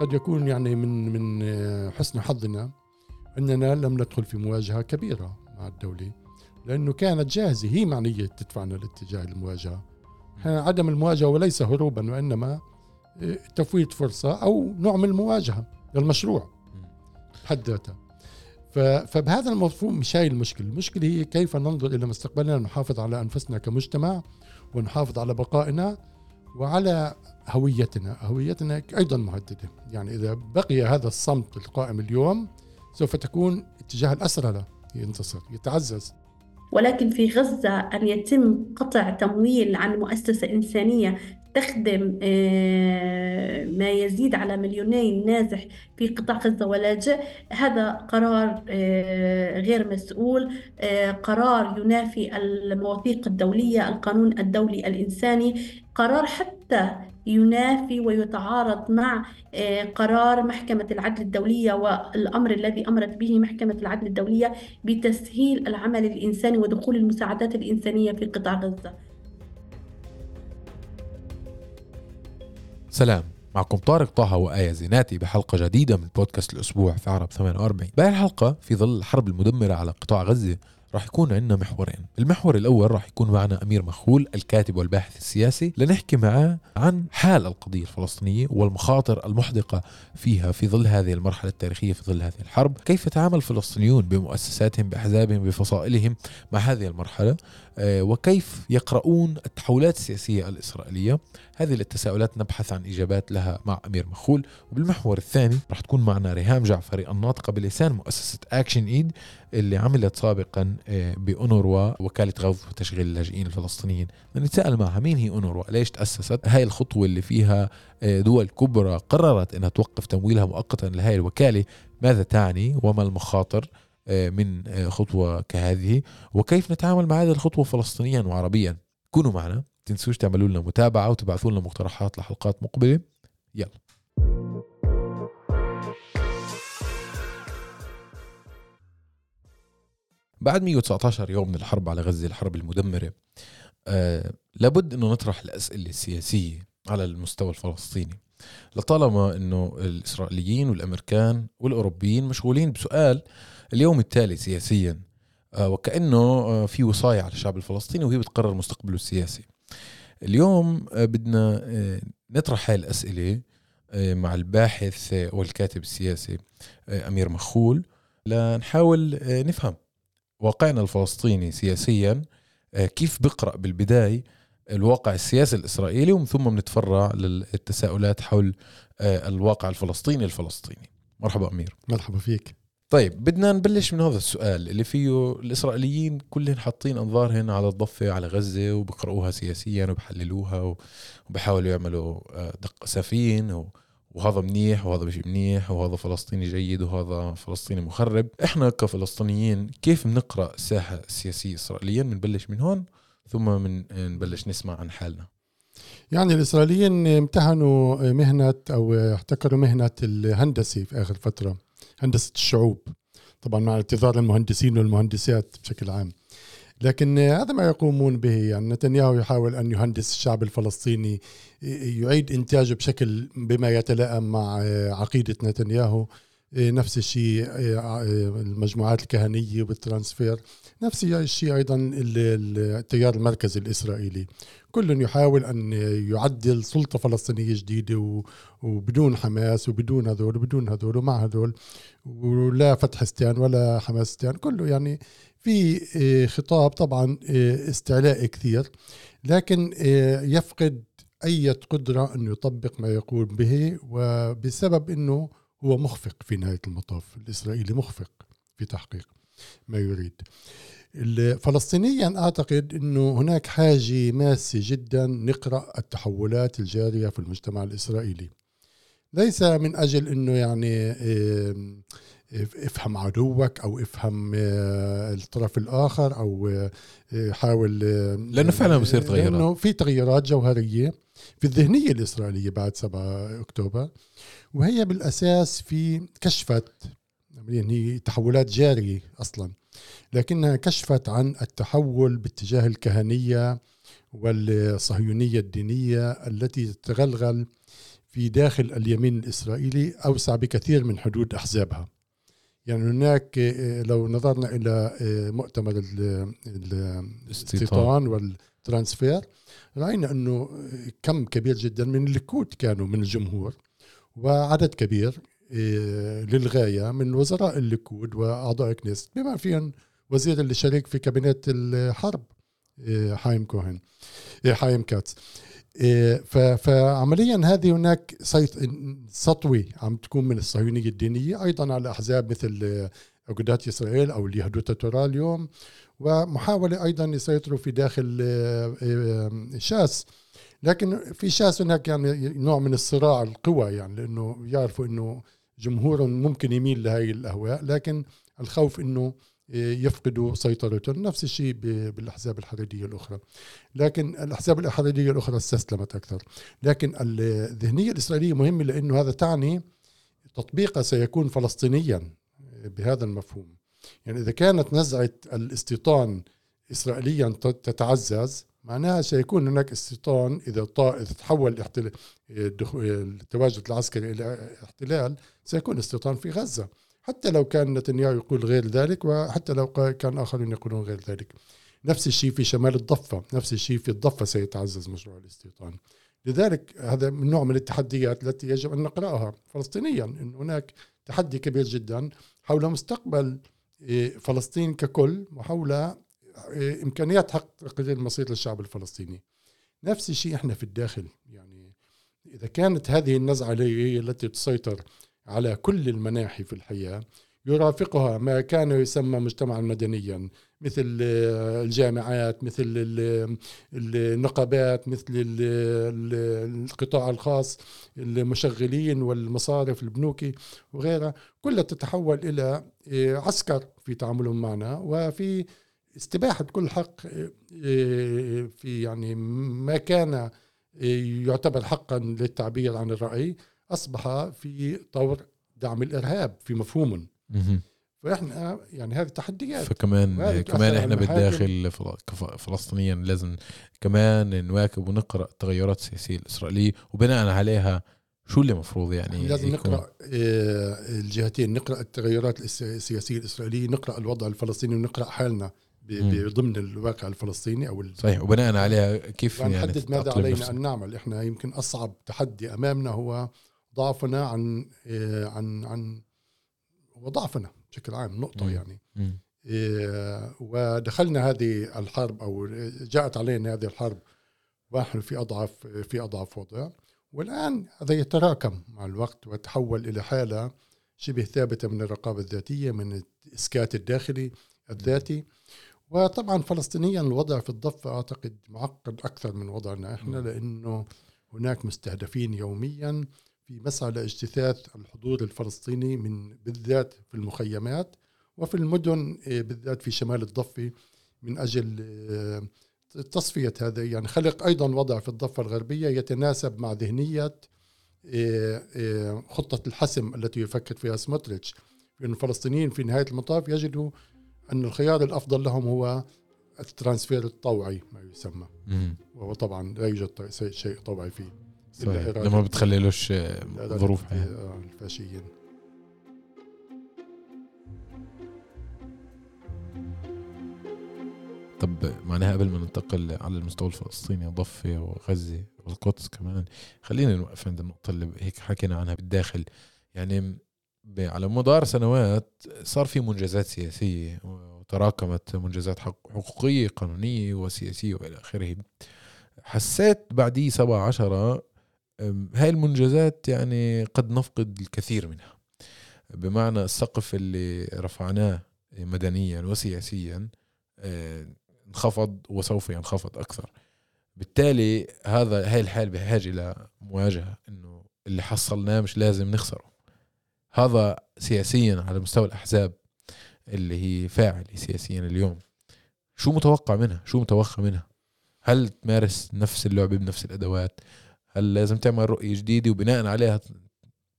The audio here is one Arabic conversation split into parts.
قد يكون يعني من من حسن حظنا أننا لم ندخل في مواجهة كبيرة مع الدولة لأنه كانت جاهزة هي معنية تدفعنا لاتجاه المواجهة. عدم المواجهة وليس هروبا وإنما آه، تفويت فرصة أو نوع من المواجهة للمشروع بحد ذاتها فبهذا المفهوم مش هاي المشكلة. المشكلة هي كيف ننظر إلى مستقبلنا نحافظ على أنفسنا كمجتمع ونحافظ على بقائنا وعلى هويتنا هويتنا أيضا مهددة. يعني إذا بقي هذا الصمت القائم اليوم سوف تكون اتجاه الأسرى ينتصر يتعزز. ولكن في غزة أن يتم قطع تمويل عن مؤسسة إنسانية تخدم آه، ما يزيد على مليوني نازح في قطاع غزة ولاجئ هذا قرار آه، غير مسؤول آه، قرار ينافي المواثيق الدولية القانون الدولي الإنساني. قرار حتى ينافي ويتعارض مع قرار محكمة العدل الدولية والأمر الذي أمرت به محكمة العدل الدولية بتسهيل العمل الإنساني ودخول المساعدات الإنسانية في قطاع غزة. سلام. معكم طارق طه وآية زيناتي بحلقة جديدة من بودكاست الأسبوع في عرب 48 بهي الحلقة في ظل الحرب المدمرة على قطاع غزة راح يكون عندنا محورين. المحور الأول راح يكون معنا أمير مخول الكاتب والباحث السياسي لنحكي معاه عن حال القضية الفلسطينية والمخاطر المحدقة فيها في ظل هذه المرحلة التاريخية في ظل هذه الحرب. كيف تعامل الفلسطينيون بمؤسساتهم بأحزابهم بفصائلهم مع هذه المرحلة؟ وكيف يقرؤون التحولات السياسية الإسرائيلية. هذه التساؤلات نبحث عن إجابات لها مع أمير مخول. وبالمحور الثاني رح تكون معنا ريهام جعفري الناطقة بلسان مؤسسة أكشن إيد اللي عملت سابقا آه، بأونروا وكالة غوث وتشغيل اللاجئين الفلسطينيين. نتساءل معها مين هي أونروا؟ ليش تأسست؟ هاي الخطوة اللي فيها آه، دول كبرى قررت أنها توقف تمويلها مؤقتا لهذه الوكالة. ماذا تعني؟ وما المخاطر؟ آه، من خطوة كهذه. وكيف نتعامل مع هذه الخطوة فلسطينيا وعربيا؟ كونوا معنا. تنسوش تعملوا لنا متابعة وتبعثوا لنا مقترحات لحلقات مقبلة. يلا. بعد 119 يوم من الحرب على غزة الحرب المدمرة آه لابد أنه نطرح الأسئلة السياسية على المستوى الفلسطيني. لطالما أنه الإسرائيليين والأمريكان والأوروبيين مشغولين بسؤال اليوم التالي سياسيا آه وكأنه آه في وصاية على الشعب الفلسطيني وهي بتقرر مستقبله السياسي. اليوم آه بدنا نطرح هاي الأسئلة مع الباحث والكاتب السياسي أمير مخول لنحاول نفهم واقعنا الفلسطيني سياسيا كيف بقرأ بالبداية الواقع السياسي الإسرائيلي ومن ثم بنتفرع للتساؤلات حول الواقع الفلسطيني الفلسطيني. مرحبا أمير. مرحبا فيك. طيب بدنا نبلش من هذا السؤال اللي فيه الإسرائيليين كلهم حاطين أنظارهم على الضفة على غزة وبقرأوها سياسيا وبحللوها وبحاولوا يعملوا آه، دق سفين وهذا منيح وهذا مش منيح وهذا فلسطيني جيد وهذا فلسطيني مخرب. إحنا كفلسطينيين كيف بنقرأ الساحة السياسية اسرائيليا بنبلش من هون ثم من نبلش نسمع عن حالنا. يعني الإسرائيليين امتهنوا مهنة أو احتكروا مهنة الهندسة في آخر فترة. هندسة الشعوب طبعا مع اعتذار المهندسين والمهندسات بشكل عام. لكن هذا ما يقومون به يعني نتنياهو يحاول أن يهندس الشعب الفلسطيني يعيد إنتاجه بشكل بما يتلائم مع عقيدة نتنياهو. نفس الشيء المجموعات الكهنية والترانسفير نفس الشيء أيضا التيار المركزي الإسرائيلي. كل يحاول أن يعدل سلطة فلسطينية جديدة وبدون حماس وبدون هذول وبدون هذول ومع هذول. ولا فتح ستان ولا حماس ستان كله يعني في خطاب طبعا استعلاء كثير. لكن يفقد أي قدرة أن يطبق ما يقول به وبسبب أنه هو مخفق في نهاية المطاف الإسرائيلي مخفق في تحقيق ما يريد. فلسطينيا أعتقد أنه هناك حاجة ماسة جدا نقرأ التحولات الجارية في المجتمع الإسرائيلي. ليس من أجل أنه يعني افهم عدوك أو افهم آه، الطرف الآخر أو آه، حاول آه، لأنه فعلا بصير تغيرات لأنه في تغيرات جوهرية في الذهنية الإسرائيلية بعد 7 أكتوبر. وهي بالأساس في كشفت يعني هي تحولات جارية أصلا لكنها كشفت عن التحول باتجاه الكهنية والصهيونية الدينية التي تتغلغل في داخل اليمين الإسرائيلي أوسع بكثير من حدود أحزابها. يعني هناك لو نظرنا إلى آه، مؤتمر ال- ال- الاستيطان والترانسفير رأينا أنه كم كبير جدا من الليكود كانوا من الجمهور. وعدد كبير آه، للغاية من وزراء الليكود وأعضاء كنيست بما فيهم وزير اللي شريك في كابينت الحرب آه، حايم كوهن آه، حايم كاتس. فعمليا هذه هناك سطوة عم تكون من الصهيونية الدينية أيضا على أحزاب مثل أجودات إسرائيل أو اليهودية التوراه اليوم ومحاولة أيضا يسيطروا في داخل شاس. لكن في شاس هناك يعني نوع من الصراع القوى يعني لأنه يعرفوا أنه جمهورهم ممكن يميل لهي الأهواء لكن الخوف آه، يفقدوا سيطرتهم. نفس الشيء ب- بالأحزاب الحريدية الأخرى. لكن الأحزاب الحريدية الأخرى استسلمت أكثر. لكن الذهنية الإسرائيلية مهمة لأنه هذا تعني تطبيقها سيكون فلسطينيا بهذا المفهوم. يعني إذا كانت نزعة الاستيطان إسرائيليا ت- تتعزز معناها سيكون هناك استيطان إذا تحول التواجد العسكري إلى احتلال سيكون استيطان في غزة. حتى لو كان نتنياهو يقول غير ذلك وحتى لو كان آخرون يقولون غير ذلك. نفس الشيء في شمال الضفة. نفس الشيء في الضفة سيتعزز مشروع الاستيطان. لذلك هذا من نوع من التحديات التي يجب أن نقرأها فلسطينيا أن هناك تحدي كبير جدا حول مستقبل إيه، فلسطين ككل وحول إيه، إمكانيات حق تقرير المصير للشعب الفلسطيني. نفس الشيء إحنا في الداخل. يعني إذا كانت هذه النزعة هي التي تسيطر على كل المناحي في الحياة يرافقها ما كان يسمى مجتمعا مدنيا مثل الجامعات مثل ال- النقابات مثل ال- ال- القطاع الخاص المشغلين والمصارف البنوكي وغيرها كلها تتحول إلى آه، عسكر في تعاملهم معنا. وفي استباحة كل حق آه، آه، في يعني ما كان آه، يعتبر حقا للتعبير عن الرأي أصبح في طور دعم الإرهاب في مفهوم مهم. فإحنا يعني هذه تحديات فكمان كمان إحنا. بالداخل فلسطينيا لازم كمان نواكب ونقرأ التغيرات السياسيه الإسرائيلية وبناء عليها شو اللي مفروض يعني لازم يكون؟ نقرأ الجهتين نقرأ التغيرات الس- السياسية الإسرائيلية نقرأ الوضع الفلسطيني ونقرأ حالنا ضمن الواقع الفلسطيني أو صحيح وبناء عليها كيف يعني ونحدد ماذا علينا نفسك؟ أن نعمل إحنا يمكن أصعب تحدي أمامنا هو ضعفنا عن آه، عن عن وضعفنا بشكل عام نقطة مم. يعني مم. إيه، ودخلنا هذه الحرب أو جاءت علينا هذه الحرب ونحن في أضعف في أضعف وضع والآن هذا يتراكم مع الوقت وتحول إلى حالة شبه ثابتة من الرقابة الذاتية من الإسكات الداخلي الذاتي وطبعا فلسطينيا الوضع في الضفة أعتقد معقد أكثر من وضعنا إحنا لأنه هناك مستهدفين يوميا في مسعى لاجتثاث الحضور الفلسطيني من بالذات في المخيمات وفي المدن آه، بالذات في شمال الضفة من أجل آه، تصفية هذا. يعني خلق أيضا وضع في الضفة الغربية يتناسب مع ذهنية آه، آه، خطة الحسم التي يفكر فيها سموتريتش. لأن الفلسطينيين في نهاية المطاف يجدوا أن الخيار الأفضل لهم هو الترانسفير الطوعي ما يسمى. مم. وهو طبعا لا يوجد شيء- طوعي فيه صحيح. لما بتخليلوش آه، ظروف آه، الفاشيين. طب معناها قبل ما ننتقل على المستوى الفلسطيني ضفة وغزة والقدس كمان خلينا نوقف عند النقطة اللي هيك حكينا عنها بالداخل. يعني على مدار سنوات صار في منجزات سياسية وتراكمت منجزات حق- حقوقية قانونية وسياسية وإلى آخره. حسيت بعدي سبعة عشرة هاي المنجزات يعني قد نفقد الكثير منها. بمعنى السقف اللي رفعناه مدنيا وسياسيا آه، انخفض وسوف ينخفض أكثر. بالتالي هذا هاي الحال بحاجه إلى مواجهة إنه اللي حصلناه مش لازم نخسره. هذا سياسيا على مستوى الأحزاب اللي هي فاعله سياسيا اليوم. شو متوقع منها؟ شو متوخى منها؟ هل تمارس نفس اللعبه بنفس الأدوات؟ هل لازم تعمل رؤية جديدة وبناء عليها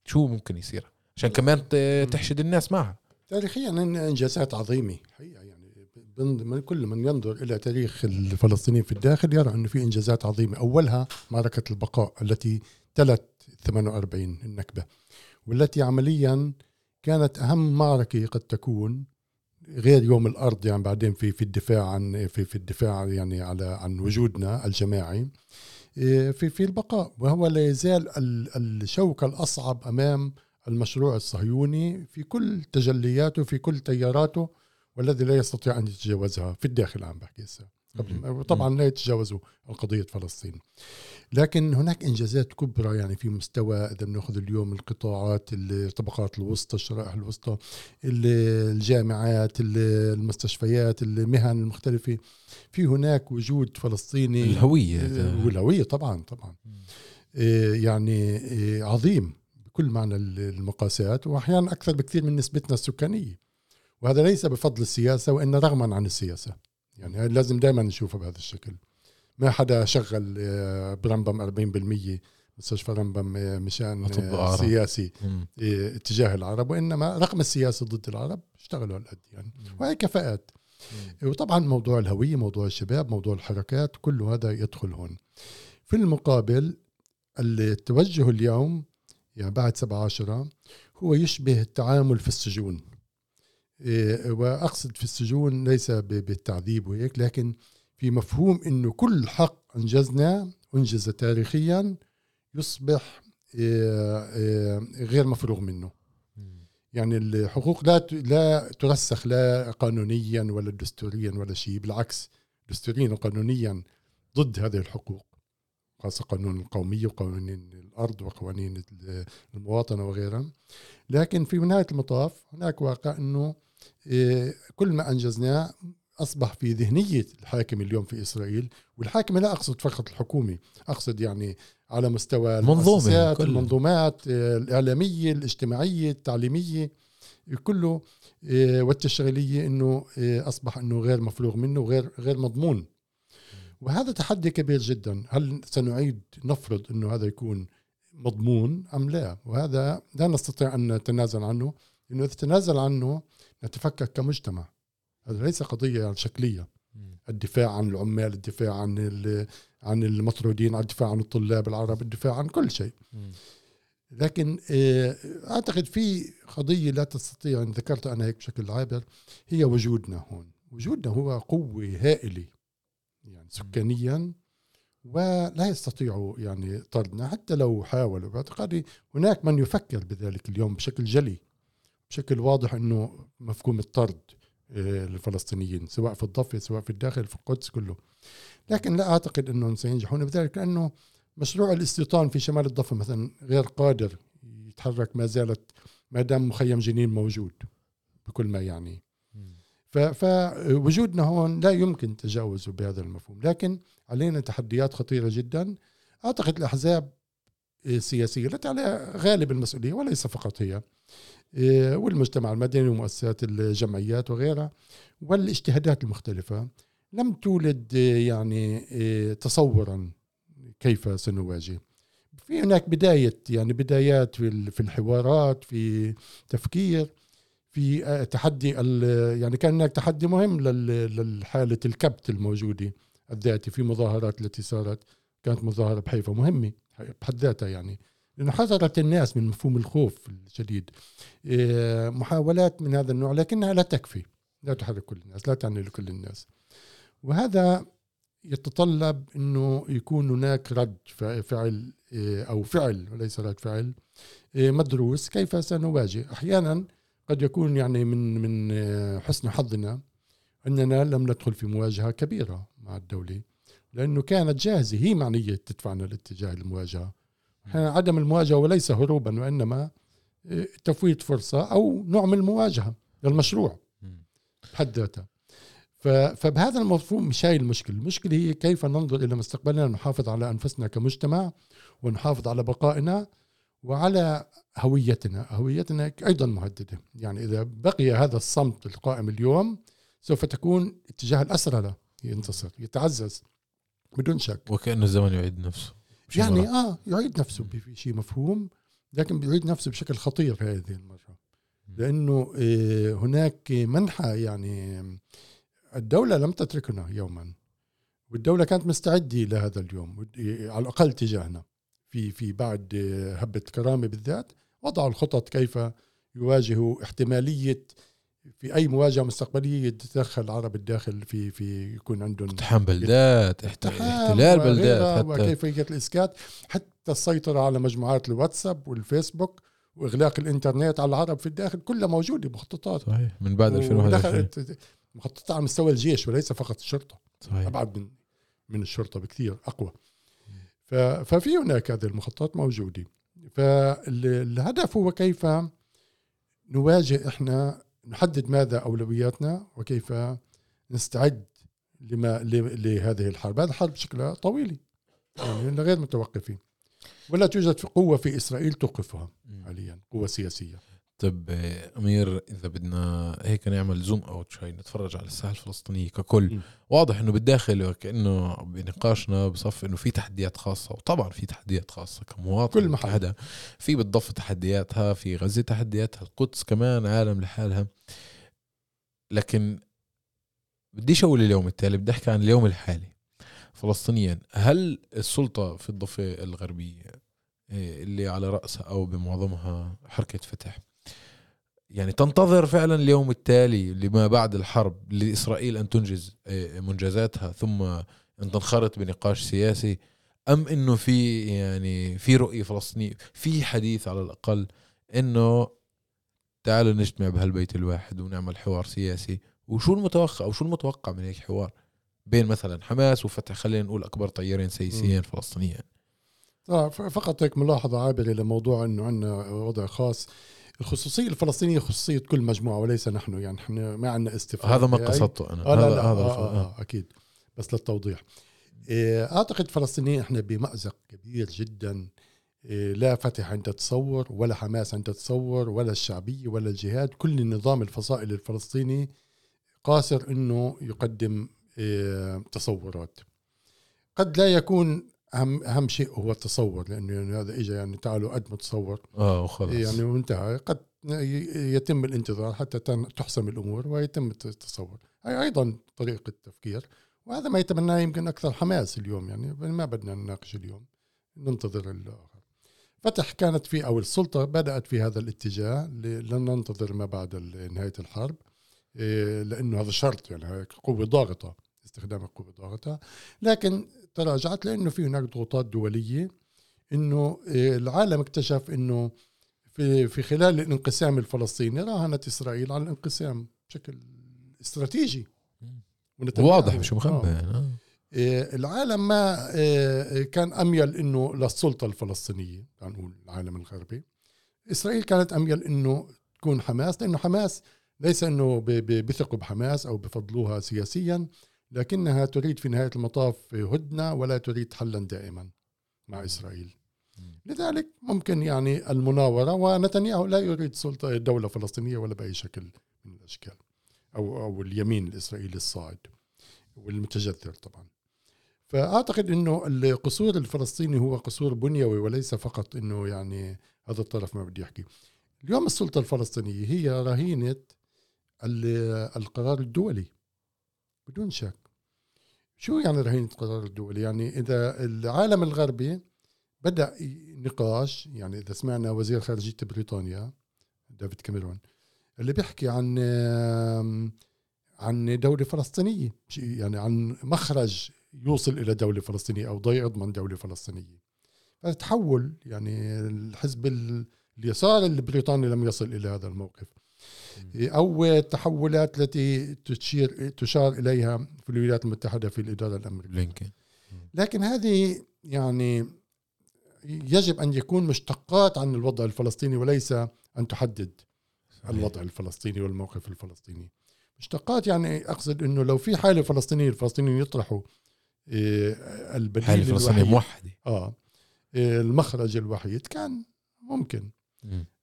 شو ممكن يصير؟ عشان كمان تحشد الناس معها. تاريخيا إنجازات عظيمة. حقيقة يعني من كل من ينظر إلى تاريخ الفلسطينيين في الداخل يرى إنه في إنجازات عظيمة. أولها معركة البقاء التي تلت 48 النكبة. والتي عمليا كانت أهم معركة قد تكون غير يوم الأرض يعني بعدين في في الدفاع عن في في الدفاع يعني على عن وجودنا الجماعي. إيه، في في البقاء. وهو لا يزال الشوكة الأصعب أمام المشروع الصهيوني في كل تجلياته في كل تياراته والذي لا يستطيع أن يتجاوزها في الداخل عم بحكي هسه. طبعا لا يتجاوزوا قضية فلسطين. لكن هناك إنجازات كبرى يعني في مستوى إذا بناخذ اليوم القطاعات الطبقات الوسطى الشرائح الوسطى الجامعات المستشفيات المهن المختلفة. في هناك وجود فلسطيني. الهوية والهوية طبعا طبعا. إيه، يعني إيه، عظيم بكل معنى المقاسات واحيانا أكثر بكثير من نسبتنا السكانية. وهذا ليس بفضل السياسة وإن رغما عن السياسة. يعني لازم دائما نشوفها بهذا الشكل. ما حدا شغل آه، برمبم 40% مستشفى رمبم آه، مشان آه، سياسي اتجاه العرب وإنما رغم السياسة ضد العرب اشتغلوا هالقد يعني وهي كفاءات. وطبعا موضوع الهوية موضوع الشباب موضوع الحركات كل هذا يدخل هون. في المقابل التوجه اليوم يعني بعد 17 هو يشبه التعامل في السجون. وأقصد في السجون ليس بالتعذيب وهيك لكن في مفهوم إنه كل حق انجزناه أنجز تاريخيا يصبح إيه، إيه، غير مفروغ منه. يعني الحقوق لا لا ترسخ لا قانونيا ولا دستوريا ولا شيء بالعكس دستوريا وقانونيا ضد هذه الحقوق خاصة قانون القومية وقوانين الأرض وقوانين المواطنة وغيرها. لكن في نهاية المطاف هناك واقع أنه إيه، كل ما أنجزناه أصبح في ذهنية الحاكم اليوم في إسرائيل والحاكم لا أقصد فقط الحكومة أقصد يعني على مستوى منظومة المنظومات إيه، الإعلامية الاجتماعية التعليمية كله إيه، والتشغيلية أنه أصبح أنه غير مفروغ منه وغير غير مضمون. وهذا تحدي كبير جدا. هل سنعيد نفرض أنه هذا يكون مضمون أم لا؟ وهذا لا نستطيع أن نتنازل عنه. لأنه إذا تنازل عنه نتفكك كمجتمع. هذا ليس قضية شكلية. الدفاع عن العمال الدفاع عن عن المطرودين الدفاع عن الطلاب العرب الدفاع عن كل شيء. لكن آه، أعتقد في قضية لا تستطيع إن ذكرت أنا هيك بشكل عابر هي وجودنا هون. وجودنا هو قوة هائلة يعني سكانيا ولا يستطيعوا يعني طردنا. حتى لو حاولوا باعتقادي هناك من يفكر بذلك اليوم بشكل جلي. بشكل واضح إنه مفهوم الطرد آه، للفلسطينيين سواء في الضفة سواء في الداخل في القدس كله. لكن لا أعتقد انهم سينجحون. بذلك لأنه مشروع الاستيطان في شمال الضفة مثلا غير قادر يتحرك ما زالت ما دام مخيم جنين موجود بكل ما يعني. فوجودنا هون لا يمكن تجاوزه بهذا المفهوم. لكن علينا تحديات خطيرة جدا. أعتقد الأحزاب السياسية التي عليها غالب المسؤولية وليس فقط هي. والمجتمع المدني ومؤسسات الجمعيات وغيرها والاجتهادات المختلفة. لم تولد يعني إيه، تصورا كيف سنواجه. في هناك بداية يعني بدايات في الحوارات في تفكير في آه، تحدي يعني كان هناك تحدي مهم للحالة الكبت الموجودة الذاتي في مظاهرات التي صارت. كانت مظاهرة بحيفا مهمة بحد ذاتها يعني. لأنه حذرت الناس من مفهوم الخوف الشديد. إيه، محاولات من هذا النوع لكنها لا تكفي. لا تحرك كل الناس لا تعني لكل الناس. وهذا يتطلب إنه يكون هناك رد فعل إيه، أو فعل وليس رد فعل إيه، مدروس كيف سنواجه. أحيانا قد يكون يعني من من حسن حظنا أننا لم ندخل في مواجهة كبيرة مع الدولة لأنه كانت جاهزة هي معنية تدفعنا لاتجاه المواجهة. عدم المواجهة وليس هروبا وإنما آه، تفويت فرصة أو نوع من المواجهة للمشروع بحد ذاتها فبهذا المفهوم مش هاي المشكلة. المشكلة هي كيف ننظر إلى مستقبلنا نحافظ على أنفسنا كمجتمع ونحافظ على بقائنا وعلى هويتنا. هويتنا أيضا مهددة. يعني إذا بقي هذا الصمت القائم اليوم سوف تكون اتجاه الأسرى ينتصر يتعزز بدون شك. وكانه الزمن يعيد نفسه. يعني آه يعيد نفسه في شيء مفهوم لكن بيعيد نفسه بشكل خطير هذه المرة. لأنه آه، هناك منحى يعني الدولة لم تتركنا يوما والدولة كانت مستعدة لهذا اليوم على الأقل تجاهنا. في في بعد آه، هبة كرامة بالذات وضعوا الخطط كيف يواجهوا احتمالية في أي مواجهة مستقبلية يتدخل العرب الداخل في في يكون عندهم اقتحام بلدات احت- احتلال بلدات حتى. وكيفية الإسكات. حتى السيطرة على مجموعات الواتساب والفيسبوك وإغلاق الإنترنت على العرب في الداخل كلها موجودة مخططات. صحيح من بعد 2021 ودخلت مخططات على مستوى الجيش وليس فقط الشرطة. صحيح. أبعد من من الشرطة بكثير أقوى. ففي هناك هذه المخططات موجودة. فالهدف هو كيف نواجه إحنا نحدد ماذا أولوياتنا وكيف نستعد لما لهذه الحرب. هذه الحرب شكلها طويله يعني غير متوقفين. ولا توجد قوة في إسرائيل توقفها حاليا قوة سياسية. طب أمير إذا بدنا هيك نعمل زوم اوت شوي نتفرج على الساحه الفلسطينية ككل م. واضح إنه بالداخل وكانه بنقاشنا بصف إنه في تحديات خاصة وطبعا في تحديات خاصة كمواطن كل محل. هذا في بالضفه تحدياتها في غزة تحدياتها القدس كمان عالم لحالها لكن بديش أقول اليوم التالي بدي أحكي عن اليوم الحالي فلسطينيا هل السلطة في الضفة الغربية إيه، اللي على رأسها أو بمعظمها حركة فتح يعني تنتظر فعلا اليوم التالي لما بعد الحرب لإسرائيل أن تنجز إيه، منجزاتها ثم أن تنخرط بنقاش سياسي أم إنه في يعني في رؤية فلسطينية في حديث على الأقل إنه تعالوا نجتمع بهالبيت الواحد ونعمل حوار سياسي. وشو المتوقع؟ أو شو المتوقع من هيك حوار؟ بين مثلا حماس وفتح خلينا نقول أكبر تيارين سياسيين فلسطينيين. آه، فقط هيك ملاحظة عابرة لموضوع إنه عندنا وضع خاص. الخصوصية الفلسطينية خصوصية كل مجموعة وليس نحن يعني إحنا ما عندنا استفادة. هذا ما بهاي. قصدته أنا. آه لا هذا لا هذا آه الف- آه آه. أكيد. بس للتوضيح. إيه، أعتقد فلسطينيين إحنا بمأزق كبير جدا. إيه، لا فتح عند تصور ولا حماس عند تصور ولا الشعبية ولا الجهاد. كل النظام الفصائل الفلسطيني قاصر إنه يقدم إيه، تصورات. قد لا يكون اهم أهم شيء هو التصور لأنه يعني هذا اجى يعني تعالوا قدموا تصور. آه وخلص يعني وانتهى قد يتم الانتظار حتى تحسم الأمور ويتم الت- التصور. هي أيضا طريقة تفكير وهذا ما يتمناه يمكن أكثر حماس اليوم يعني ما بدنا نناقش اليوم ننتظر الآخر. فتح كانت في أو السلطة بدأت في هذا الاتجاه لن ننتظر ما بعد نهاية الحرب. إيه، لأنه هذا شرط يعني قوة ضاغطة استخدام القوة ضاغطه لكن تراجعت لأنه في هناك ضغوطات دولية إنه إيه، العالم اكتشف إنه في في خلال الانقسام الفلسطيني راهنت إسرائيل على الانقسام بشكل استراتيجي واضح مش مخبى آه. يعني آه. العالم ما إيه، كان أميل إنه للسلطة الفلسطينية تعال نقول العالم الغربي إسرائيل كانت أميل إنه تكون حماس لأنه حماس ليس إنه بيثقوا بحماس أو بفضلوها سياسيا لكنها تريد في نهاية المطاف هدنة ولا تريد حلا دائما مع إسرائيل. لذلك ممكن يعني المناورة ونتنياهو لا يريد سلطة دولة فلسطينية ولا بأي شكل من الأشكال أو أو اليمين الإسرائيلي الصاعد والمتجذر طبعا. فأعتقد أنه القصور الفلسطيني هو قصور بنيوي وليس فقط أنه يعني هذا الطرف ما بدي أحكي اليوم السلطة الفلسطينية هي رهينة ال- القرار الدولي. بدون شك. شو يعني رهينة القرار الدولي يعني إذا العالم الغربي بدأ نقاش يعني إذا سمعنا وزير خارجية بريطانيا دافيد كاميرون اللي بيحكي عن عن دولة فلسطينية يعني عن مخرج يوصل إلى دولة فلسطينية أو ضي يضمن دولة فلسطينية. فتحول يعني الحزب ال- اليسار البريطاني لم يصل إلى هذا الموقف. أو التحولات التي تشير تشار إليها في الولايات المتحدة في الإدارة الأمريكية. بلينكن لكن هذه يعني يجب أن يكون مشتقات عن الوضع الفلسطيني وليس أن تحدد الوضع الفلسطيني والموقف الفلسطيني. مشتقات يعني أقصد إنه لو في حالة فلسطينية الفلسطينيين يطرحوا إيه، البديل حالة فلسطينية موحدة. آه إيه، المخرج الوحيد كان ممكن. مم.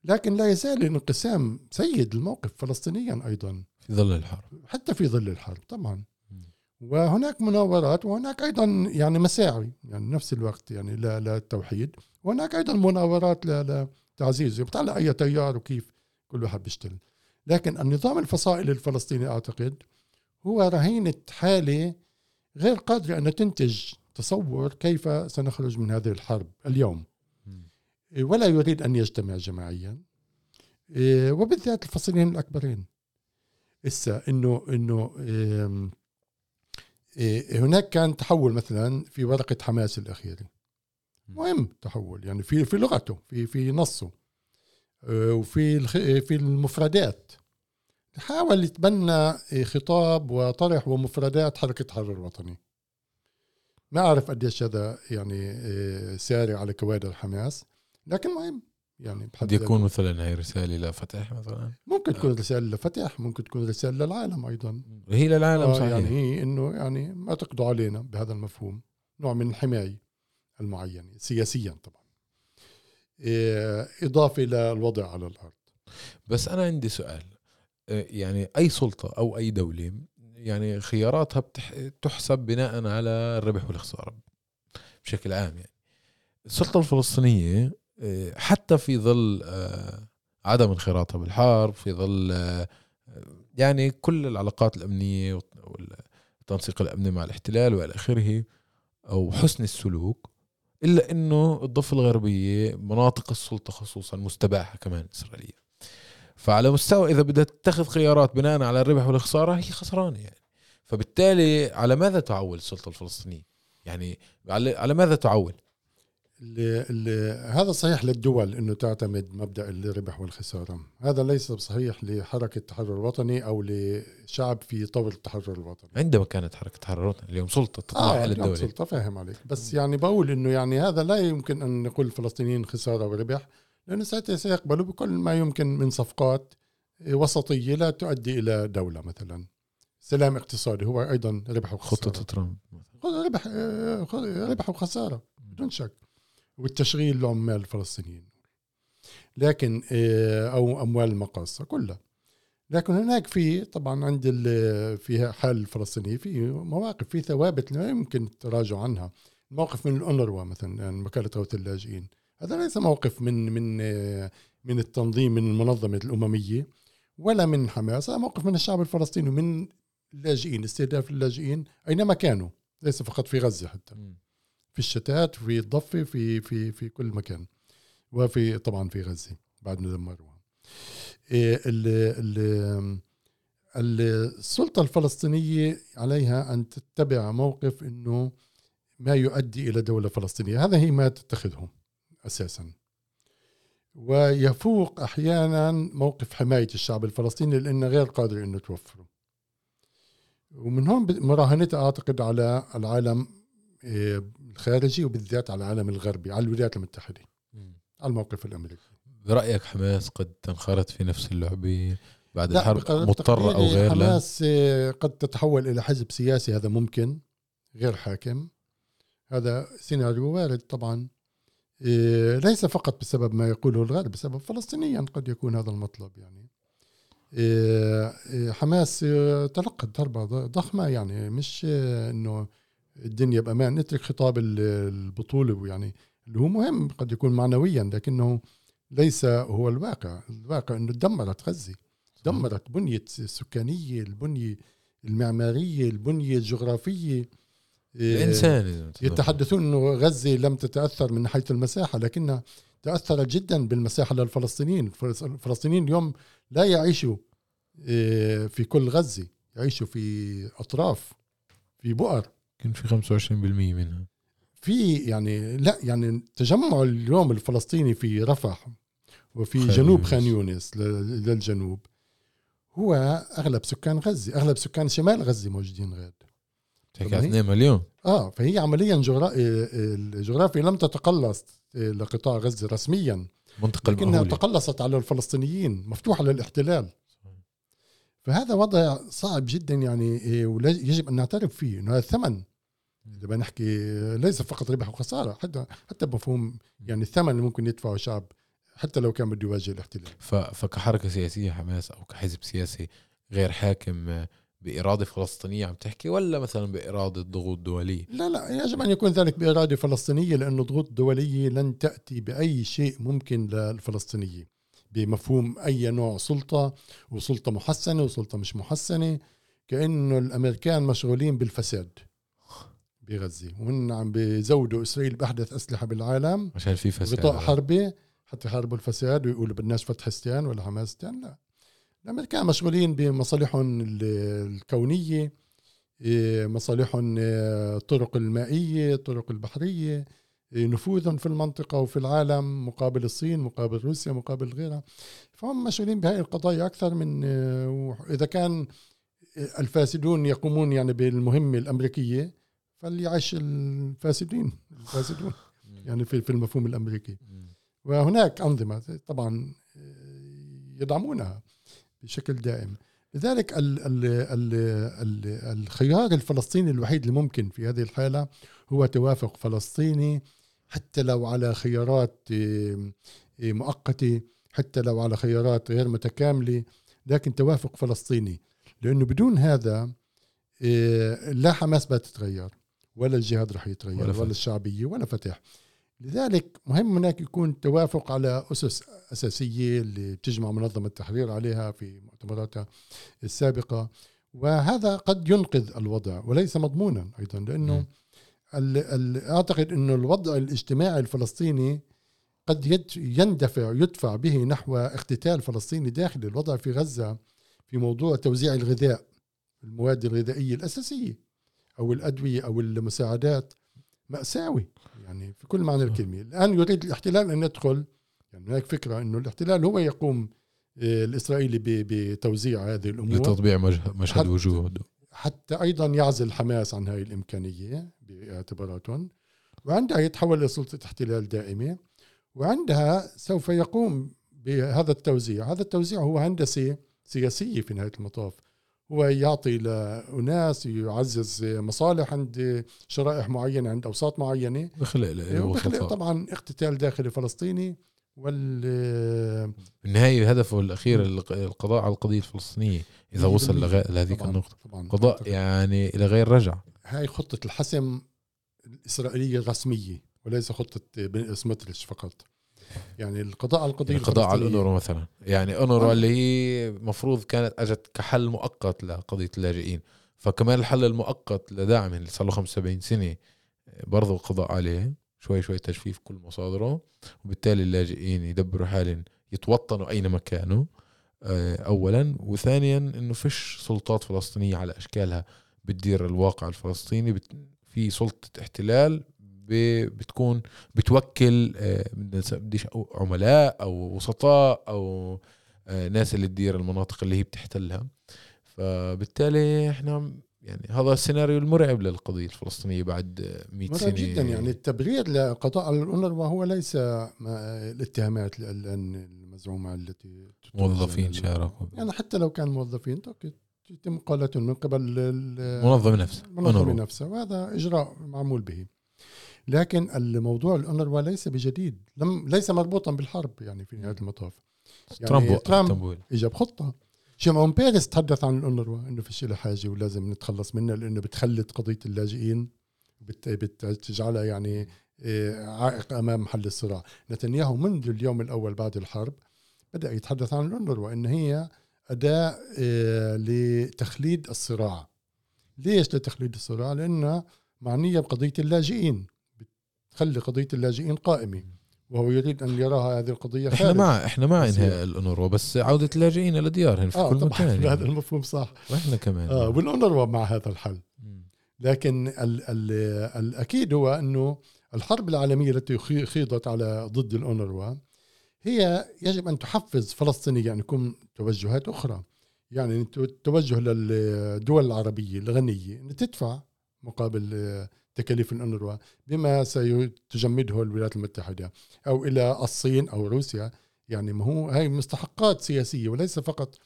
لكن لا يزال الانقسام سيد الموقف فلسطينيا أيضا. في ظل الحرب. حتى في ظل الحرب طبعا. وهناك مناورات وهناك أيضا يعني مساعي يعني نفس الوقت يعني لا للتوحيد وهناك أيضا مناورات ل- لتعزيز بتطلع أي تيار وكيف كل واحد بيشتغل. لكن النظام الفصائلي الفلسطيني أعتقد هو رهينه حاله غير قادره أن تنتج تصور كيف سنخرج من هذه الحرب اليوم. ولا يريد أن يجتمع جماعيا. إيه، وبالذات الفصيلين الأكبرين. إسا إنه إنه إيه، هناك كان تحول مثلا في ورقة حماس الأخيرة. مهم تحول يعني في في لغته في في نصه. وفي في المفردات. حاول يتبنى خطاب وطرح ومفردات حركة التحرر الوطني. ما أعرف قديش هذا يعني سارع على كوادر حماس. لكن مهم. يعني بحد قد يكون. مثلا هي رسالة لفتح مثلا؟ ممكن تكون رسالة لفتح ممكن تكون رسالة للعالم أيضا. هي للعالم آه، صحيح. يعني هي إنه يعني ما تقضوا علينا بهذا المفهوم. نوع من الحماية المعينة سياسيا طبعا. إيه، إضافة للوضع على الأرض. بس أنا عندي سؤال. آه، يعني أي سلطة أو أي دولة يعني خياراتها بتح... تحسب بناء على الربح والخسارة بشكل عام يعني. السلطة الفلسطينية آه، حتى في ظل آه، عدم انخراطها بالحرب في ظل آه، يعني كل العلاقات الأمنية والتنسيق الأمني مع الاحتلال وإلى آخره أو حسن السلوك إلا إنه الضفة الغربية مناطق السلطة خصوصا مستباحة كمان إسرائيلية فعلى مستوى إذا بدها تتخذ خيارات بناء على الربح والخسارة هي خسرانة يعني فبالتالي على ماذا تعول السلطة الفلسطينية؟ يعني على ماذا تعول؟ هذا صحيح للدول إنه تعتمد مبدأ الربح والخسارة، هذا ليس صحيح لحركة التحرر الوطني أو لشعب في طور التحرر الوطني. عندما كانت حركة تحرر الوطني اليوم سلطة تطلع آه على الدولة. سلطة فاهم عليك، بس يعني بقول إنه يعني هذا لا يمكن أن نقول الفلسطينيين خسارة وربح، لأنه ساعتها سيقبلوا بكل ما يمكن من صفقات وسطية لا تؤدي إلى دولة مثلا. سلام اقتصادي هو أيضا ربح وخسارة. خطة ترامب ربح آه، ربح وخسارة بدون شك. والتشغيل العمال الفلسطينيين. لكن آه، أو أموال المقاصة كلها. لكن هناك في طبعا عند في حال الفلسطينيه في مواقف في ثوابت لا يمكن التراجع عنها. موقف من الأونروا مثلا يعني وكاله غوث اللاجئين. هذا ليس موقف من من آه، من التنظيم من المنظمة الأممية ولا من حماس. هذا موقف من الشعب الفلسطيني ومن اللاجئين استهداف اللاجئين أينما كانوا ليس فقط في غزة حتى. في الشتات في الضفة في في في كل مكان. وفي طبعا في غزة بعد ما دمروها إيه، ال- ال- السلطة الفلسطينية عليها أن تتبع موقف إنه ما يؤدي إلى دولة فلسطينية. هذا هي ما تتخذه أساسا. ويفوق أحيانا موقف حماية الشعب الفلسطيني لأنه غير قادر إنه توفره. ومن هون مراهنتها أعتقد على العالم إيه، الخارجي وبالذات على العالم الغربي على الولايات المتحدة. على الموقف الأمريكي. برأيك حماس قد تنخرط في نفس اللعبه بعد لا، الحرب أو تقديري غير لا؟ حماس آه، قد تتحول إلى حزب سياسي هذا ممكن غير حاكم. هذا سيناريو وارد طبعا. آه، ليس فقط بسبب ما يقوله الغرب بسبب فلسطينيا قد يكون هذا المطلب يعني. آه، حماس تلقت ضربة ضخمة يعني مش إنه الدنيا بأمان. نترك خطاب ال- البطولة يعني اللي هو مهم قد يكون معنويا لكنه ليس هو الواقع. الواقع إنه دمرت غزة. دمرت بنية السكانية البنية المعمارية البنية الجغرافية. آه، الإنسان. يتحدثون إنه غزة لم تتأثر من ناحية المساحة لكنها تأثرت جدا بالمساحة للفلسطينيين. الفلس- الفلسطينيين اليوم لا يعيشوا آه، في كل غزة يعيشوا في أطراف في بؤر. يمكن في 25% منها. في يعني لا يعني تجمع اليوم الفلسطيني في رفح وفي خان جنوب. خان يونس. للجنوب هو أغلب سكان غزة أغلب سكان شمال غزة موجودين غير. تحكي طبعاً على هي- 2 مليون. آه فهي عمليا جغرا... آه، الجغرافيا لم تتقلص آه، لقطاع غزة رسميا منطقة لكنها المأهولة تقلصت على الفلسطينيين مفتوحة للاحتلال. فهذا وضع صعب جدا يعني آه، ويجب أن نعترف فيه إنه هذا ثمن إذا نحكي ليس فقط ربح وخسارة حتى حتى بمفهوم يعني الثمن اللي ممكن يدفعه شعب حتى لو كان بده يواجه الاحتلال. فكحركة سياسية حماس أو كحزب سياسي غير حاكم آه، بإرادة فلسطينية عم تحكي ولا مثلا بإرادة ضغوط دولية لا لا يجب أن يكون ذلك بإرادة فلسطينية لأنه الضغوط الدولية لن تأتي بأي شيء ممكن للفلسطينيه بمفهوم أي نوع سلطة وسلطة محسنة وسلطة مش محسنة كأنه الأمريكان مشغولين بالفساد بغزة. وهن عم بيزودوا إسرائيل بأحدث أسلحة بالعالم عشان في فساد. غطاء حربي حتى يحاربوا الفساد ويقولوا بدناش فتحستان ولا حماستان لا. الامريكان مشغولين بمصالحهم ال- الكونية إيه، مصالحهم إيه، الطرق المائية الطرق البحرية إيه، نفوذهم في المنطقة وفي العالم مقابل الصين مقابل روسيا مقابل غيرها. فهم مشغولين بهذه القضايا أكثر من إذا كان الفاسدون يقومون يعني بالمهمة الأمريكية فليعيش الفاسدين الفاسدون. يعني في في المفهوم الأمريكي. وهناك أنظمة طبعا يدعمونها بشكل دائم. لذلك ال ال ال ال الخيار الفلسطيني الوحيد الممكن في هذه الحالة هو توافق فلسطيني حتى لو على خيارات إيه، إيه، مؤقتة حتى لو على خيارات غير متكاملة لكن توافق فلسطيني. لأنه بدون هذا لا حماس بتتغير ولا الجهاد رح يتغير ولا ولا, فتح. ولا فتح لذلك مهم هناك يكون توافق على أسس أساسية اللي بتجمع منظمة التحرير عليها في مؤتمراتها السابقة وهذا قد ينقذ الوضع وليس مضمونا أيضا لأنه مم. ال ال أعتقد أنه الوضع الاجتماعي الفلسطيني قد يندفع يدفع به نحو اقتتال فلسطيني داخلي الوضع في غزة في موضوع توزيع الغذاء المواد الغذائية الأساسية أو الأدوية أو المساعدات مأساوي يعني في كل معنى صح. الكلمة. الآن يريد الاحتلال أن يدخل يعني هناك فكرة أنه الاحتلال هو يقوم آه، الإسرائيلي ب- بتوزيع هذه الأمور. لتطبيع مشهد حتى- وجود حتى أيضا يعزل حماس عن هذه الإمكانية باعتباراتهم. وعندها يتحول لسلطه احتلال دائمة. وعندها سوف يقوم بهذا التوزيع. هذا التوزيع هو هندسة سياسية في نهاية المطاف. هو يعطي لأناس يعزز مصالح عند شرائح معينة عند أوساط معينة. بخلق وسطاء. طبعا اقتتال داخلي فلسطيني وال بالنهاية هدفه الأخير الق- القضاء على القضية الفلسطينية إذا وصل لهذيك النقطة. طبعا قضاء يعني إلى غير رجع. هاي خطة الحسم الإسرائيلية الرسمية وليس خطة بن سموتريتش فقط. يعني القضاء على القضية يعني القضاء على. الأونروا مثلا. يعني أونروا. اللي هي مفروض كانت أجت كحل مؤقت لقضية اللاجئين. فكمان الحل المؤقت لداعم اللي صار له 75 سنة برضه القضاء عليه. شوي شوي تجفيف كل مصادره. وبالتالي اللاجئين يدبروا حالهم يتوطنوا أينما كانوا آه، أولا. وثانيا إنه فيش سلطات فلسطينية على أشكالها بتدير الواقع الفلسطيني. في سلطة احتلال بتكون بتوكل آه، بديش عملاء أو وسطاء أو آه، ناس اللي تدير المناطق اللي هي بتحتلها. فبالتالي إحنا يعني هذا السيناريو المرعب للقضية الفلسطينية بعد آه، 100 مرة سنة. جدا. يعني التبرير للقضاء على الأونروا هو ليس ما- الاتهامات الآن المزعومة التي موظفين شاركوا. يعني حتى لو كان موظفين يتم قالتهم من قبل ال- المنظمه نفسها المنظمة. نفسها وهذا إجراء معمول به. لكن الموضوع الأونروا ليس بجديد لم ليس مربوطا بالحرب يعني في نهاية المطاف. يعني ترامب ترامب اجى بخطه شيمون بيريس تحدث عن الأونروا إنه فيش لها حاجة ولازم نتخلص منها لأنه بتخلد قضية اللاجئين بت- بتجعلها يعني آه، عائق أمام حل الصراع. نتنياهو منذ اليوم الأول بعد الحرب بدأ يتحدث عن الأونروا إن هي أداة آه، لتخليد الصراع. ليش لتخليد الصراع؟ لانها معنية بقضية اللاجئين. بتخلي قضيه اللاجئين قائمة وهو يريد أن يراها هذه القضية إحنا خارج مع إحنا مع انهاء الأونروا بس عودة اللاجئين لديارهم في آه كل طبعا مكان هذا يعني. المفهوم صح. وإحنا كمان. آه والأونروا مع هذا الحل. لكن ال ال الأكيد هو أنه الحرب العالمية التي خي- خيضت على ضد الأونروا هي يجب أن تحفز فلسطينيا يعني يكون توجهات أخرى. يعني توجه للدول العربية الغنية أن تدفع مقابل آه، تكاليف الأونروا بما ستجمده الولايات المتحدة أو إلى الصين أو روسيا. يعني ما هو هاي مستحقات سياسية وليس فقط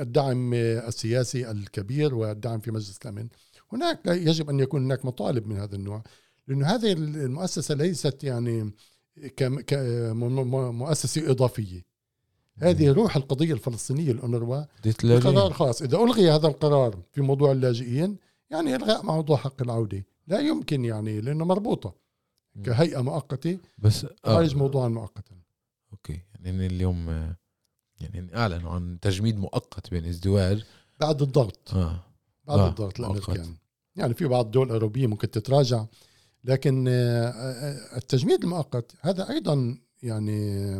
الدعم السياسي الكبير والدعم في مجلس الأمن. هناك يجب أن يكون هناك مطالب من هذا النوع لأنه هذه المؤسسة ليست يعني كم- ك- م- م- مؤسسة إضافية. هذه روح القضية الفلسطينية الأونروا ديت قرار خاص. إذا ألغي هذا القرار في موضوع اللاجئين يعني إلغاء موضوع حق العودة. لا يمكن يعني لأنه مربوطة. كهيئة مؤقتة. بس آه. خارج موضوعا مؤقتا. أوكي. يعني اليوم آه، يعني أعلنوا عن تجميد مؤقت بين ازدواج. بعد الضغط. آه. بعد آه، الضغط مؤقت. الامريكاني يعني في بعض الدول الأوروبية ممكن تتراجع. لكن آه، آه، التجميد المؤقت هذا أيضا يعني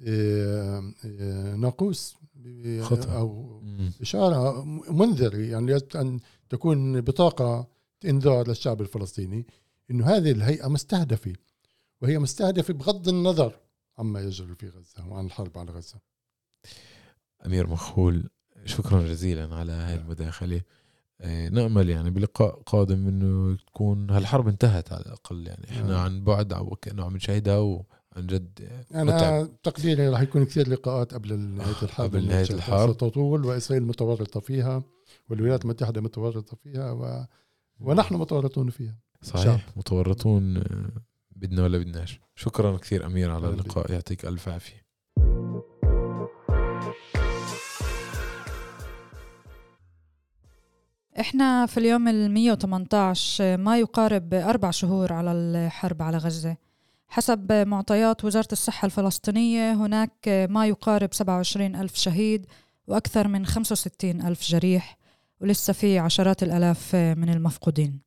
آه، ناقوس خطأ. مم. إشارة منذر يعني أن تكون بطاقة إنذار للشعب الفلسطيني إنه هذه الهيئة مستهدفة وهي مستهدفة بغض النظر عما يجري في غزة وعن الحرب على غزة أمير مخول شكرا جزيلا على هاي المداخلة آه، نأمل يعني بلقاء قادم إنه تكون هالحرب انتهت على الأقل يعني إحنا نعم. عن بعد أو كانه عم نشاهدها وعن جد متعب. تقديري راح يكون كثير لقاءات قبل نهاية الحرب قبل التي الحرب. ستطول وإسرائيل متورطة فيها والولايات المتحدة متورطة فيها و... ونحن متورطون فيها. صحيح متورطون آه، بدنا ولا بدناش. شكرا كثير أمير على. اللقاء يعطيك ألف عافية. إحنا في اليوم ال 118 ما يقارب أربع شهور على الحرب على غزة. حسب معطيات وزارة الصحة الفلسطينية هناك ما يقارب 27 ألف شهيد وأكثر من 65 ألف جريح. ولسه في عشرات الألاف من المفقودين.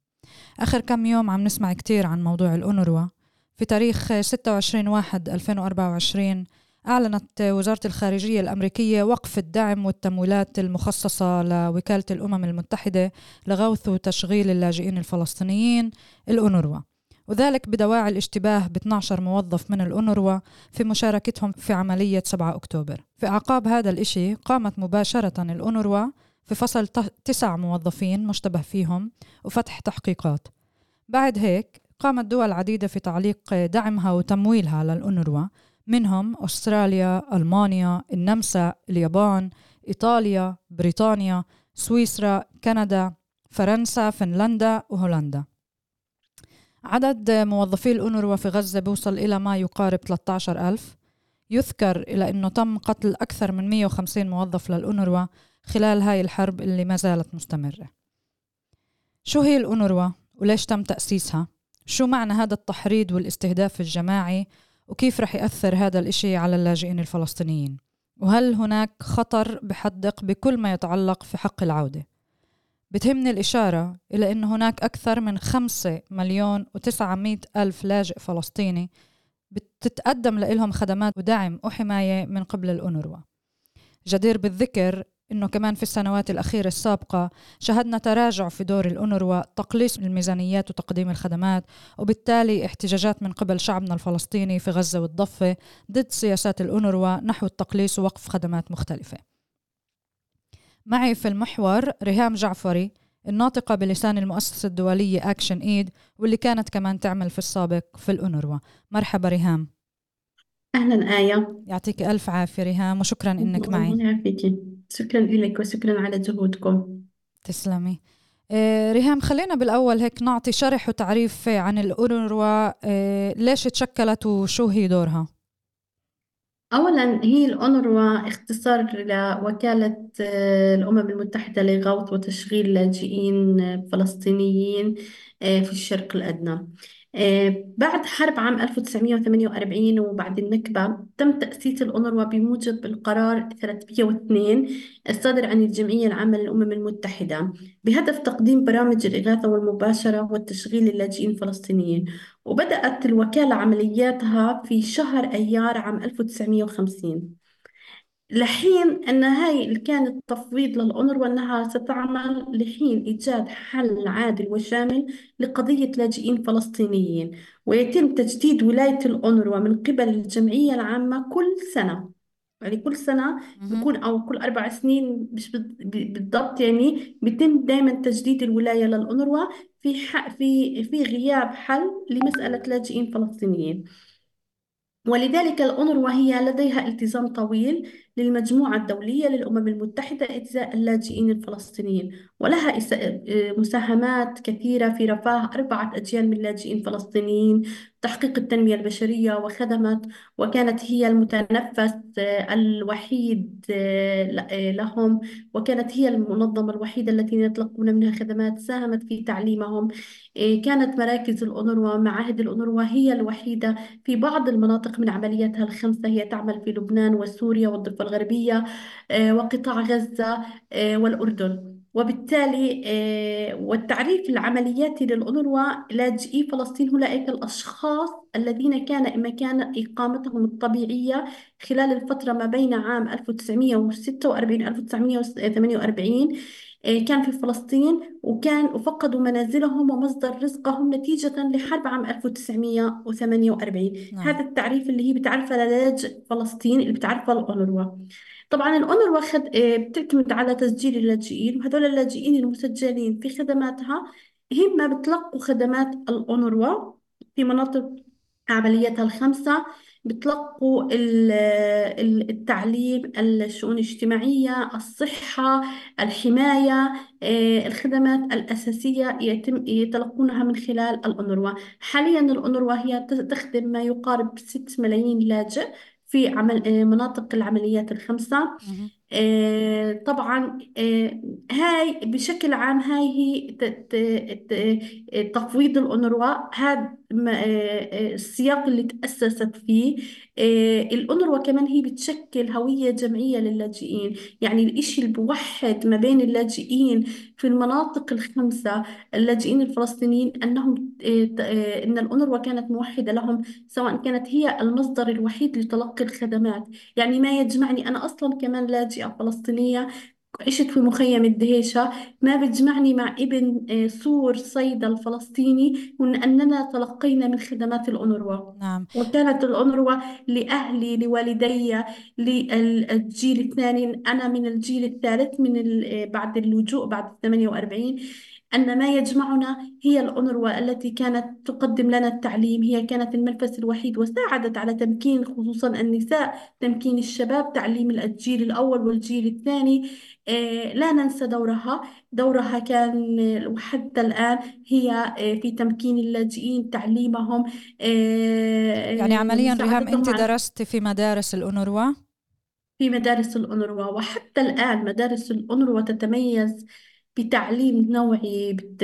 آخر كم يوم عم نسمع كتير عن موضوع الأونروا. في تاريخ 26 واحد 2024 أعلنت وزارة الخارجية الأمريكية وقف الدعم والتمويلات المخصصة لوكالة الأمم المتحدة لغوث وتشغيل اللاجئين الفلسطينيين الأونروا. وذلك بدواعي الاشتباه ب 12 موظف من الأونروا في مشاركتهم في عملية 7 أكتوبر. في أعقاب هذا الإشي قامت مباشرة الأونروا في فصل تسع موظفين مشتبه فيهم وفتح تحقيقات. بعد هيك قامت دول عديدة في تعليق دعمها وتمويلها للأونروا منهم أستراليا، ألمانيا، النمسا، اليابان، إيطاليا، بريطانيا، سويسرا، كندا، فرنسا، فنلندا وهولندا. عدد موظفي الأونروا في غزة بيوصل إلى ما يقارب 13 ألف. يذكر إلى أنه تم قتل أكثر من 150 موظف للأونروا خلال هاي الحرب اللي ما زالت مستمرة. شو هي الأونروا وليش تم تأسيسها؟ شو معنى هذا التحريض والاستهداف الجماعي؟ وكيف رح يأثر هذا الإشي على اللاجئين الفلسطينيين؟ وهل هناك خطر بحدق بكل ما يتعلق في حق العودة؟ بتهمني الإشارة إلى أن هناك أكثر من خمسة مليون وتسعمائة ألف لاجئ فلسطيني بتتقدم لهم خدمات ودعم وحماية من قبل الأونروا. جدير بالذكر إنه كمان في السنوات الأخيرة السابقة شهدنا تراجع في دور الأونروا تقليص الميزانيات وتقديم الخدمات وبالتالي احتجاجات من قبل شعبنا الفلسطيني في غزة والضفة ضد سياسات الأونروا نحو التقليص ووقف خدمات مختلفة. معي في المحور ريهام جعفري الناطقة بلسان المؤسسة الدولية أكشن إيد واللي كانت كمان تعمل في السابق في الأونروا مرحبا ريهام. أهلا آية. يعطيك ألف عافية ريهام وشكرا إنك معي. الله يعافيك. شكرا لك وشكرا على جهودكم. تسلمي. آه، ريهام خلينا بالأول هيك نعطي شرح وتعريف عن الأونروا آه، ليش تشكلت وشو هي دورها؟ أولا هي الأونروا اختصار لوكالة آه، الأمم المتحدة لغوث وتشغيل لاجئين فلسطينيين في الشرق الأدنى. بعد حرب عام 1948 وبعد النكبة تم تأسيس الأونروا بموجب القرار 302 الصادر عن الجمعية العامة للأمم المتحدة بهدف تقديم برامج الإغاثة والمباشرة والتشغيل للاجئين الفلسطينيين. وبدأت الوكالة عملياتها في شهر أيار عام 1950 لحين أن هاي اللي كان التفويض للأونروا أنها ستعمل لحين إيجاد حل عادل وشامل لقضية لاجئين فلسطينيين ويتم تجديد ولاية الأونروا من قبل الجمعية العامة كل سنة. يعني كل سنة بكون أو كل أربع سنين مش بالضبط يعني بيتم دائما تجديد الولاية للأونروا في ح- في في غياب حل لمسألة لاجئين فلسطينيين. ولذلك الأونروا هي لديها التزام طويل للمجموعة الدولية للأمم المتحدة إجزاء اللاجئين الفلسطينيين ولها آه، مساهمات كثيرة في رفاه أربعة أجيال من اللاجئين الفلسطينيين تحقيق التنمية البشرية وخدمت وكانت هي المتنفس آه، الوحيد آه، لهم وكانت هي المنظمة الوحيدة التي يتلقون منها خدمات ساهمت في تعليمهم. كانت مراكز الأونروا معاهد الأونروا هي الوحيدة في بعض المناطق من عملياتها الخمسة هي تعمل في لبنان وسوريا والضفة الغربية آه، وقطاع غزة آه، والأردن. وبالتالي آه، والتعريف العملياتي للأونروا لاجئي فلسطين أولئك الأشخاص الذين كان مكان إقامتهم الطبيعية خلال الفترة ما بين عام 1946 1948 آه، كان في فلسطين وكان وفقدوا منازلهم ومصدر رزقهم نتيجة لحرب عام 1948 نعم. هذا التعريف اللي هي بتعرفها للاجئ فلسطين اللي بتعرفها الأونروا. طبعا الأونروا خد... آه، بتعتمد على تسجيل اللاجئين وهذول اللاجئين المسجلين في خدماتها هم بتلقوا خدمات الأونروا في مناطق عملياتها الخمسة. بتلقوا ال- ال- التعليم الشؤون الاجتماعية الصحة الحماية آه، الخدمات الأساسية يتم يتلقونها من خلال الأونروا حاليا الأونروا هي تخدم ما يقارب 6 ملايين لاجئ في عمل آه، مناطق العمليات الخمسة. مهم. آه، طبعا آه، هاي بشكل عام هاي هي ت- ت- ت- تفويض الأونروا هذا السياق اللي تأسست فيه آه، الأونروا كمان هي بتشكل هوية جمعية للاجئين. يعني الإشي اللي بوحد ما بين اللاجئين في المناطق الخمسة اللاجئين الفلسطينيين أنهم آه، آه، أن الأونروا كانت موحدة لهم سواء كانت هي المصدر الوحيد لتلقي الخدمات. يعني ما يجمعني أنا أصلا كمان لاجئة فلسطينية عشت في مخيم الدهيشة. ما بيجمعني مع ابن آه، سور صيدا الفلسطيني وإن أننا تلقينا من خدمات الأونروا. نعم. وكانت الأونروا لأهلي لوالدي للجيل الثاني. أنا من الجيل الثالث من ال- آه، بعد اللجوء بعد 48 أن ما يجمعنا هي الأونروا التي كانت تقدم لنا التعليم هي كانت المنفذ الوحيد وساعدت على تمكين خصوصا النساء تمكين الشباب تعليم الجيل الأول والجيل الثاني. آه، لا ننسى دورها. دورها كان وحتى الآن هي آه، في تمكين اللاجئين تعليمهم. آه، يعني عمليا ريهام على- درست في مدارس الأونروا؟ في مدارس الأونروا وحتى الآن مدارس الأونروا تتميز بتعليم نوعي بت-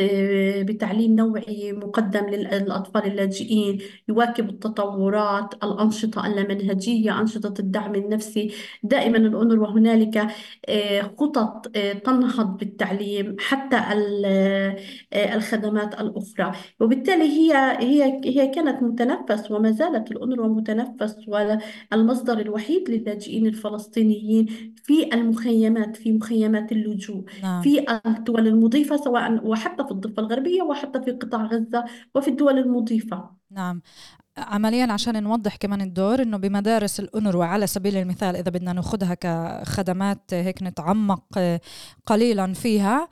بتعليم نوعي مقدم للأطفال اللاجئين يواكب التطورات الأنشطة اللامنهجية أنشطة الدعم النفسي. دائما الأونروا هنالك آه، خطط آه، تنهض بالتعليم حتى ال- آه، الخدمات الأخرى. وبالتالي هي هي هي كانت متنفس وما زالت الأونروا متنفس والمصدر الوحيد للاجئين الفلسطينيين في المخيمات في مخيمات اللجوء نعم. في الدول المضيفة سواء وحتى في الضفة الغربية وحتى في قطاع غزة وفي الدول المضيفة. نعم. عمليا عشان نوضح كمان الدور إنه بمدارس الأونروا على سبيل المثال إذا بدنا نأخذها كخدمات هيك نتعمق قليلا فيها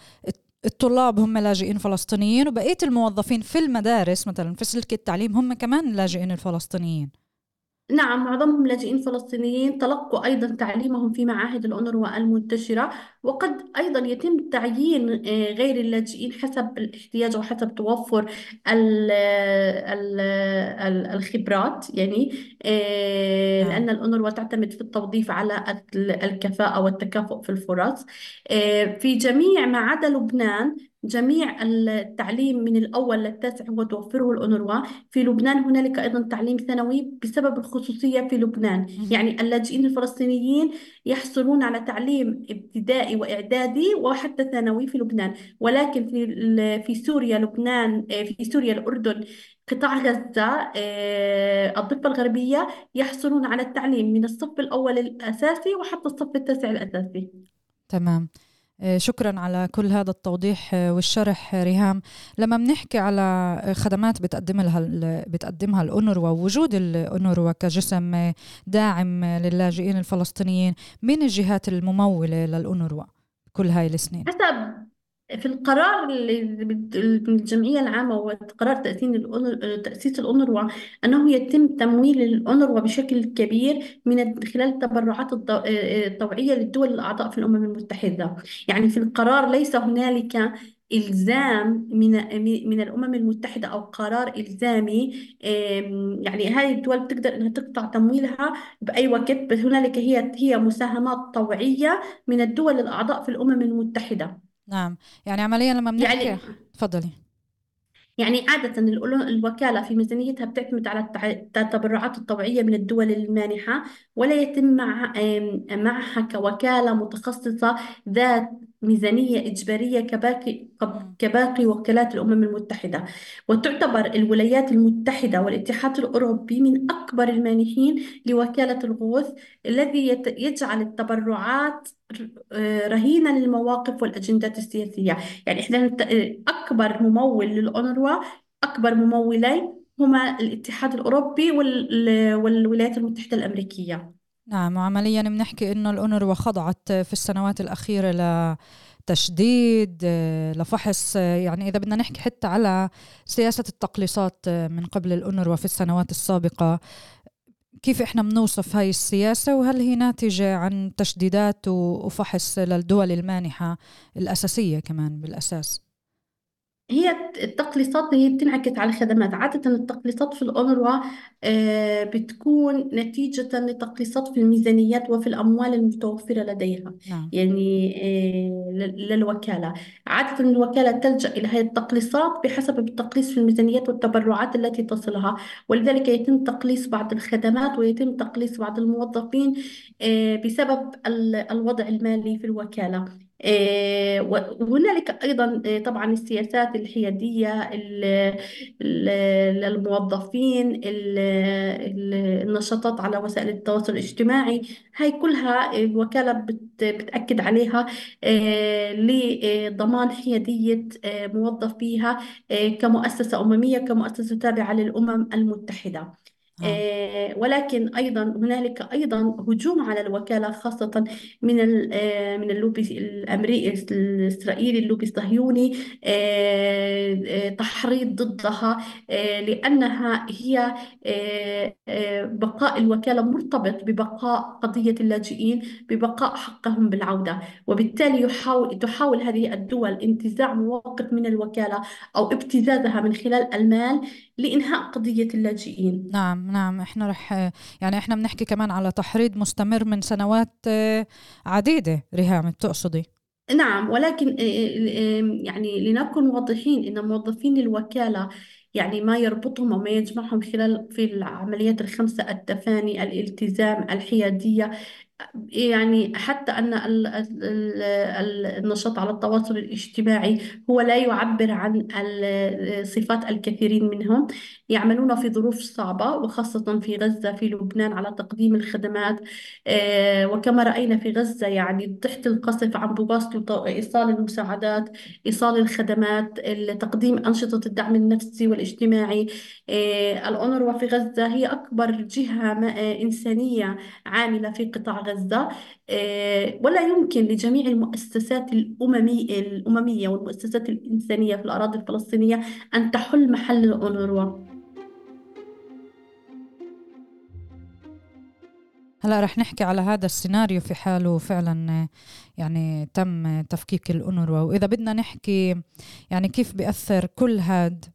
الطلاب هم لاجئين فلسطينيين وبقية الموظفين في المدارس مثلا في سلك التعليم هم كمان لاجئين الفلسطينيين. نعم معظمهم لاجئين فلسطينيين. تلقوا أيضا تعليمهم في معاهد الأونروا المنتشرة وقد أيضا يتم تعيين آه، غير اللاجئين حسب الاحتياج وحسب توفر ال ال ال الخبرات يعني آه، نعم. لأن الأونروا تعتمد في التوظيف على ال- الكفاءة والتكافؤ في الفرص آه، في جميع ما عدا لبنان جميع التعليم من الأول للتاسع هو توفره الأونروا في لبنان هنالك أيضا تعليم ثانوي بسبب الخصوصية في لبنان مهم. يعني اللاجئين الفلسطينيين يحصلون على تعليم ابتدائي وإعدادي وحتى ثانوي في لبنان. ولكن في في سوريا لبنان آه، في سوريا الأردن قطاع غزة آه، الضفة الغربية يحصلون على التعليم من الصف الأول الأساسي وحتى الصف التاسع الأساسي. تمام. شكرا على كل هذا التوضيح آه، والشرح آه، ريهام. لما بنحكي على خدمات بتقدمها بتقدمها الأونروا ووجود الأونروا كجسم آه، داعم آه، للاجئين الفلسطينيين من الجهات الممولة للأونروا كل هاي السنين؟ حسب في القرار اللي الجمعية العامة وقرار تأسيس تأسيس الأونروا أنه يتم تمويل الأونروا بشكل كبير من ال- خلال التبرعات الض- الطوعية للدول الأعضاء في الأمم المتحدة. يعني في القرار ليس هنالك إلزام من من الأمم المتحدة أو قرار إلزامي يعني هذه الدول بتقدر إنها تقطع تمويلها بأي وقت بس هنالك هي هي مساهمات طوعية من الدول الأعضاء في الأمم المتحدة. نعم. يعني عمليا لما بنحكي يعني تفضلي. يعني عادة الوكالة في ميزانيتها بتعتمد على التبرعات الطوعية من الدول المانحة ولا يتم معها كوكالة متخصصة ذات ميزانية إجبارية كباقي كباقي وكالات الأمم المتحدة وتعتبر الولايات المتحدة والاتحاد الأوروبي من أكبر المانحين لوكالة الغوث الذي يجعل التبرعات آه، رهينة للمواقف والأجندات السياسية. يعني إحنا أكبر ممول للأونروا أكبر ممولين هما الاتحاد الأوروبي والولايات المتحدة الأمريكية. نعم وعمليا بنحكي إنه الأونروا خضعت في السنوات الأخيرة لتشديد لفحص يعني إذا بدنا نحكي حتى على سياسة التقليصات من قبل الأونروا في السنوات السابقة كيف إحنا بنوصف هاي السياسة وهل هي ناتجة عن تشديدات وفحص للدول المانحة الأساسية كمان بالأساس؟ هي التقليصات هي بتنعكس على الخدمات. عادة التقليصات في الأونروا آه، بتكون نتيجة لتقليصات في الميزانيات وفي الأموال المتوفرة لديها. نعم. يعني آه، للوكالة. عادة الوكالة تلجأ إلى هذه التقليصات بحسب التقليص في الميزانيات والتبرعات التي تصلها. ولذلك يتم تقليص بعض الخدمات ويتم تقليص بعض الموظفين آه، بسبب الوضع المالي في الوكالة. وهنالك أيضا آه، طبعا السياسات الحيادية للموظفين النشاطات على وسائل التواصل الاجتماعي. هاي كلها الوكالة بتأكد عليها آه، لضمان حيادية موظفيها كمؤسسة أممية كمؤسسة تابعة للأمم المتحدة. آه. آه، ولكن أيضا هنالك أيضا هجوم على الوكالة خاصة من آه، من اللوبي الأمريكي الإسرائيلي اللوبي الصهيوني تحريض ضدها لأنها هي بقاء الوكالة مرتبط ببقاء قضية اللاجئين ببقاء حقهم بالعودة وبالتالي يحاول تحاول هذه الدول انتزاع مواقف من الوكالة أو ابتزازها من خلال المال لإنهاء قضية اللاجئين نعم نعم إحنا رح يعني إحنا بنحكي كمان على تحريض مستمر من سنوات آه، عديدة ريهام بتقصدي؟ نعم ولكن آه، آه، يعني لنكن واضحين إن موظفين الوكالة يعني ما يربطهم وما يجمعهم خلال في العمليات الخمسة التفاني الالتزام الحيادية يعني حتى أن النشاط على التواصل الاجتماعي هو لا يعبر عن صفات الكثيرين منهم. يعملون في ظروف صعبة وخاصة في غزة في لبنان على تقديم الخدمات. آه، وكما رأينا في غزة يعني تحت القصف عم بواصلوا إيصال المساعدات إيصال الخدمات تقديم أنشطة الدعم النفسي والاجتماعي. آه، الأونروا في غزة هي أكبر جهة آه، إنسانية عاملة في قطاع غزة آه، ولا يمكن لجميع المؤسسات الأممي الأممية والمؤسسات الإنسانية في الأراضي الفلسطينية أن تحل محل الأونروا. هلا رح نحكي على هذا السيناريو في حاله فعلا يعني تم تفكيك الأونروا. وإذا بدنا نحكي يعني كيف بيأثر كل هاد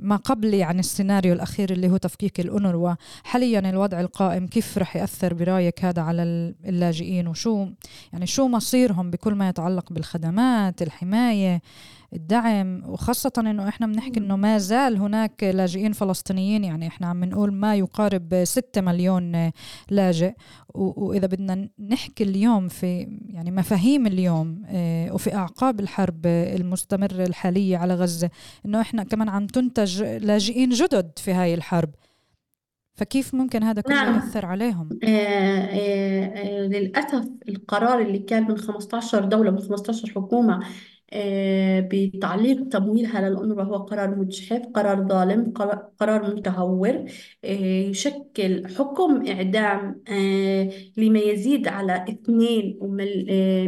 ما قبل يعني السيناريو الأخير اللي هو تفكيك الأونروا حاليا الوضع القائم كيف رح يأثر برأيك هذا على اللاجئين؟ وشو يعني شو مصيرهم بكل ما يتعلق بالخدمات الحماية؟ الدعم وخاصة إنه إحنا بنحكي إنه ما زال هناك لاجئين فلسطينيين يعني إحنا عم نقول ما يقارب 6 مليون لاجئ وإذا بدنا نحكي اليوم في يعني مفاهيم اليوم آه، وفي أعقاب الحرب المستمرة الحالية على غزة إنه إحنا كمان عم تنتج لاجئين جدد في هاي الحرب فكيف ممكن هذا كله نعم. يأثر عليهم؟ آه آه آه للأسف القرار اللي كان من 15 دولة من 15 حكومة بتعليق تمويلها للأونروا هو قرار مجحف قرار ظالم قرار متهور آه، يشكل حكم إعدام آه، لما يزيد على 2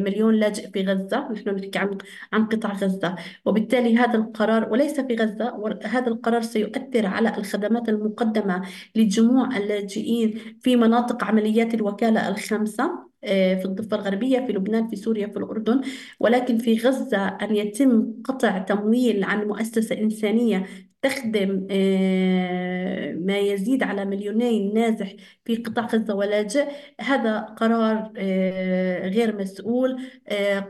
مليون لاجئ في غزة. نحن نحكي عن عن قطاع غزة. وبالتالي هذا القرار وليس في غزة هذا القرار سيؤثر على الخدمات المقدمة لجموع اللاجئين في مناطق عمليات الوكالة الخمسة آه، في الضفة الغربية في لبنان في سوريا في الأردن. ولكن في غزة أن يتم قطع تمويل عن مؤسسة إنسانية تخدم آه، ما يزيد على مليونين نازح في قطاع غزة ولاجئ هذا قرار آه، غير مسؤول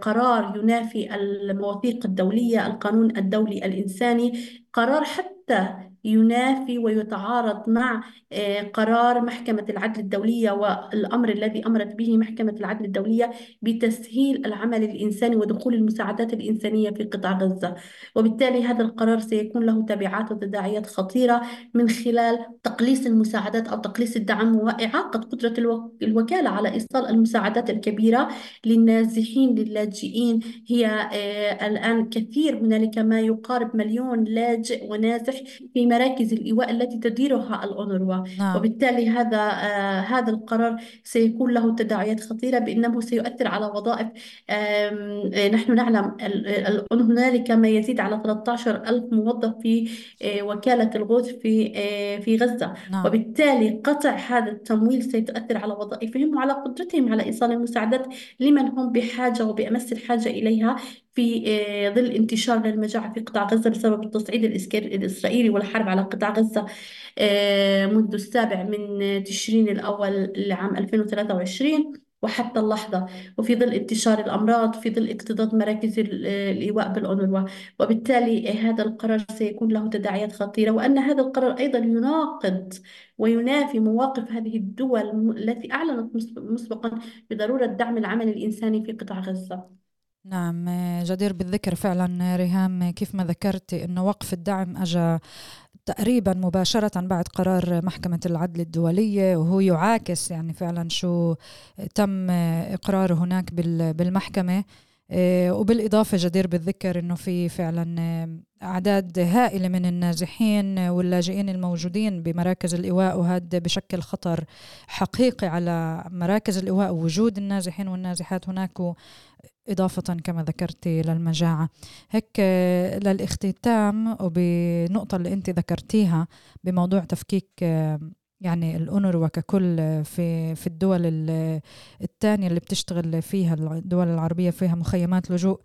قرار ينافي المواثيق الدولية القانون الدولي الإنساني. قرار حتى ينافي ويتعارض مع آه، قرار محكمة العدل الدولية والأمر الذي أمرت به محكمة العدل الدولية بتسهيل العمل الإنساني ودخول المساعدات الإنسانية في قطاع غزة. وبالتالي هذا القرار سيكون له تبعات وتداعيات خطيرة من خلال تقليص المساعدات أو تقليص الدعم وإعاقة قدرة الوكالة على إيصال المساعدات الكبيرة للنازحين للاجئين. هي آه، الآن كثير هنالك ما يقارب مليون لاجئ ونازح في مراكز الإيواء التي تديرها الأونروا نعم. وبالتالي هذا آه، هذا القرار سيكون له تداعيات خطيرة بأنه سيؤثر على وظائف آه، نحن نعلم هنالك ما يزيد على 13 ألف موظف في وكالة الغوث في في غزة نعم. وبالتالي قطع هذا التمويل سيتأثر على وظائفهم وعلى قدرتهم على إيصال المساعدات لمن هم بحاجة وبأمس الحاجة إليها في آه، ظل انتشار المجاعة في قطاع غزة بسبب التصعيد الإسرائيلي والحرب على قطاع غزة آه، منذ السابع من تشرين الأول لعام 2023 وحتى اللحظة وفي ظل انتشار الأمراض في ظل اكتظاظ مراكز الإيواء بالأونروا وبالتالي هذا القرار سيكون له تداعيات خطيرة. وأن هذا القرار أيضا يناقض وينافي مواقف هذه الدول التي أعلنت مسبقا بضرورة دعم العمل الإنساني في قطاع غزة. نعم جدير بالذكر فعلا ريهام كيف ما ذكرتي انه وقف الدعم اجى تقريبا مباشرة بعد قرار محكمة العدل الدولية وهو يعاكس يعني فعلا شو تم إقراره هناك بالمحكمة. وبالإضافة جدير بالذكر أنه في فعلا أعداد هائلة من النازحين واللاجئين الموجودين بمراكز الإيواء وهذا بشكل خطر حقيقي على مراكز الإيواء ووجود النازحين والنازحات هناك إضافة كما ذكرتي للمجاعة. هيك آه، للاختتام وبنقطة اللي أنت ذكرتيها بموضوع تفكيك آه، يعني الأونروا ككل في في الدول الثانية اللي بتشتغل فيها الدول العربية فيها مخيمات لجوء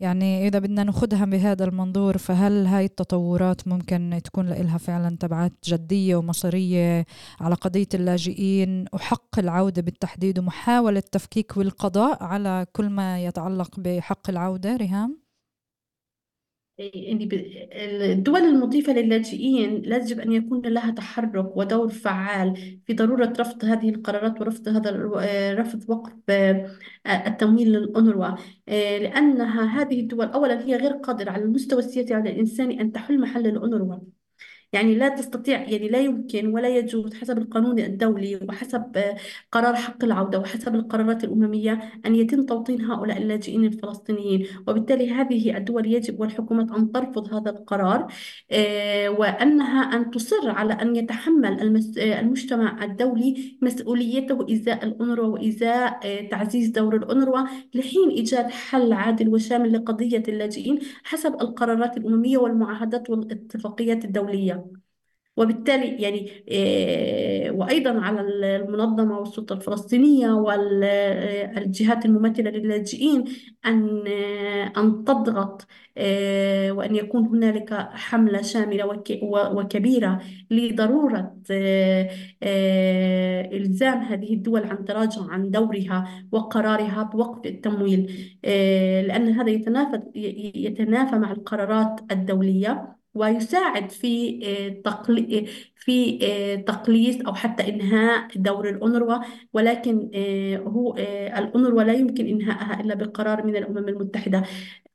يعني إذا بدنا ناخذها بهذا المنظور فهل هاي التطورات ممكن تكون لها فعلا تبعات جدية ومصيرية على قضية اللاجئين وحق العودة بالتحديد ومحاولة تفكيك والقضاء على كل ما يتعلق بحق العودة ريهام؟ يعني الدول المضيفة للاجئين لازم أن يكون لها تحرك ودور فعال في ضرورة رفض هذه القرارات ورفض هذا رفض وقف آه، التمويل للأونروا آه، لأنها هذه الدول أولا هي غير قادرة على المستوى السياسي على الإنساني أن تحل محل الأونروا يعني لا تستطيع يعني لا يمكن ولا يجوز حسب القانون الدولي وحسب آه، قرار حق العودة وحسب القرارات الأممية أن يتم توطين هؤلاء اللاجئين الفلسطينيين. وبالتالي هذه الدول يجب والحكومات أن ترفض هذا القرار آه، وأنها أن تصر على أن يتحمل آه، المجتمع الدولي مسؤوليته إزاء الأونروا وإزاء تعزيز دور الأونروا لحين إيجاد حل عادل وشامل لقضية اللاجئين حسب القرارات الأممية والمعاهدات والاتفاقيات الدولية. وبالتالي يعني آه، وأيضا على المنظمة والسلطة الفلسطينية والجهات الممثلة للاجئين أن آه، أن تضغط آه، وأن يكون هنالك حملة شاملة وكبيرة لضرورة إلزام هذه الدول عن تراجع عن دورها وقرارها بوقف التمويل. لأن هذا يتنافى يتنافى مع القرارات الدولية. ويساعد في آه، آه، في آه، تقليص أو حتى إنهاء دور الأونروا ولكن هو الأونروا لا يمكن انهائها إلا بقرار من الأمم المتحدة.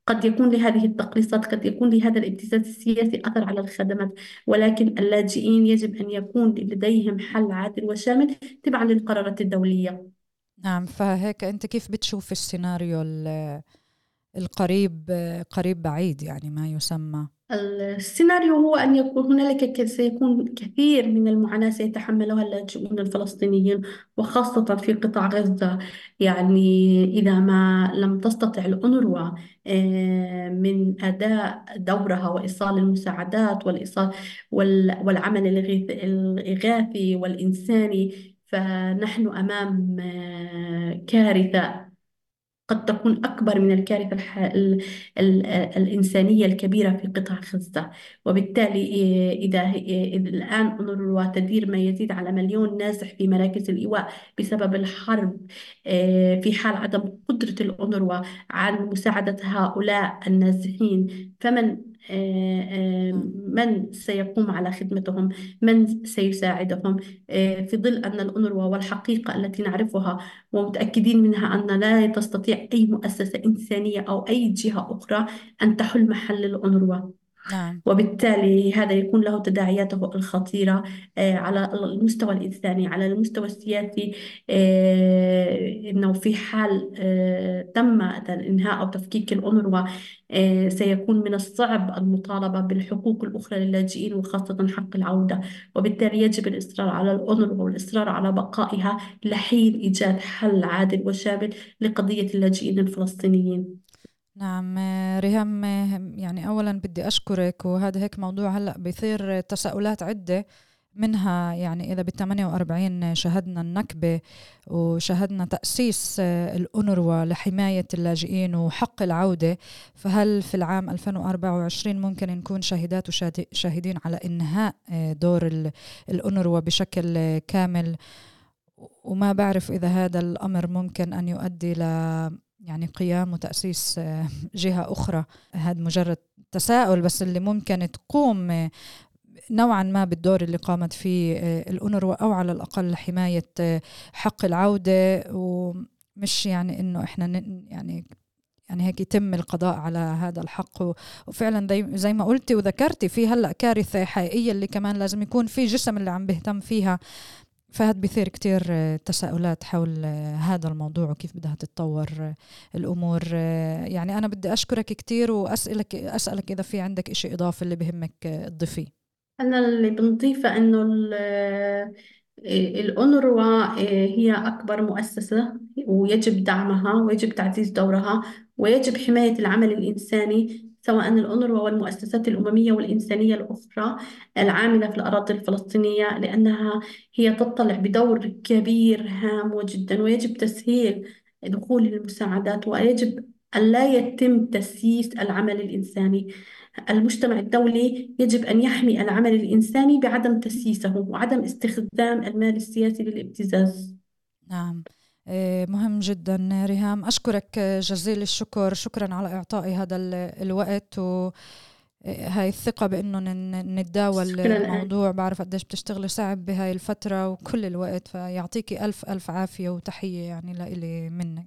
قد يكون لهذه التقليصات قد يكون لهذا الابتزاز السياسي أثر على الخدمات ولكن اللاجئين يجب أن يكون لديهم حل عادل وشامل تبعا للقرارات الدولية. نعم فهيك أنت كيف بتشوف السيناريو القريب قريب بعيد يعني ما يسمى؟ السيناريو هو أن يكون هنالك سيكون كثير من المعاناة سيتحملها اللاجئون الفلسطينيين وخاصة في قطاع غزة. يعني إذا ما لم تستطع الأونروا آه، من أداء دورها وإيصال المساعدات والإيصال والعمل الإغاثي والإنساني فنحن أمام آه، كارثة. قد تكون أكبر من الكارثة الح... ال... ال... الإنسانية الكبيرة في قطاع غزة. وبالتالي إذا الآن أونروا تدير ما يزيد على مليون نازح في مراكز الإيواء بسبب الحرب آه، في حال عدم قدرة الأونروا عن مساعدة هؤلاء النازحين فمن من سيقوم على خدمتهم؟ من سيساعدهم؟ آه، في ظل أن الأونروا والحقيقة التي نعرفها ومتأكدين منها أن لا تستطيع أي مؤسسة إنسانية أو أي جهة أخرى أن تحل محل الأونروا نعم. وبالتالي هذا يكون له تداعياته الخطيرة آه، على المستوى الإنساني على المستوى السياسي آه، إنه في حال آه، تم إنهاء أو تفكيك الأونروا سيكون من الصعب المطالبة بالحقوق الأخرى للاجئين وخاصة حق العودة. وبالتالي يجب الإصرار على الأونروا والإصرار على بقائها لحين إيجاد حل عادل وشامل لقضية اللاجئين الفلسطينيين. نعم ريهام يعني أولا بدي أشكرك وهذا هيك موضوع هلأ بيثير تساؤلات عدة منها يعني إذا بال 48 شهدنا النكبة وشهدنا تأسيس الأونروا لحماية اللاجئين وحق العودة فهل في العام 2024 ممكن نكون شاهدات وشاهدين على إنهاء دور الأونروا بشكل كامل؟ وما بعرف إذا هذا الأمر ممكن أن يؤدي ل يعني قيام وتأسيس آه، جهة أخرى. هذا مجرد تساؤل بس اللي ممكن تقوم آه، نوعا ما بالدور اللي قامت فيه آه، الأونروا أو على الأقل حماية حق العودة. ومش يعني إنه إحنا يعني يعني هيك يتم القضاء على هذا الحق. وفعلا زي ما قلتي وذكرتي في هلأ كارثة حقيقية اللي كمان لازم يكون في جسم اللي عم بيهتم فيها. فهد بيثير كتير آه، تساؤلات حول آه، هذا الموضوع وكيف بدها تتطور آه، الأمور. يعني أنا بدي أشكرك كتير وأسألك أسألك إذا في عندك إشي إضافي اللي بهمك تضيفيه. أنا اللي بنضيفه إنه الأونروا هي أكبر مؤسسة ويجب دعمها ويجب تعزيز دورها ويجب حماية العمل الإنساني سواء الأونروا والمؤسسات الأممية والإنسانية الأخرى العاملة في الأراضي الفلسطينية لأنها هي تطلع بدور كبير هام جدا ويجب تسهيل دخول المساعدات ويجب أن لا يتم تسييس العمل الإنساني. المجتمع الدولي يجب أن يحمي العمل الإنساني بعدم تسييسه وعدم استخدام المال السياسي للابتزاز. نعم. مهم جدا. ريهام أشكرك جزيل الشكر. شكرا على إعطائي هذا الوقت. و إيه، هاي الثقة بأنه نتداول الموضوع بعرف قديش بتشتغلي صعب بهاي الفترة وكل الوقت فيعطيكي ألف ألف عافية وتحية يعني لإلي منك.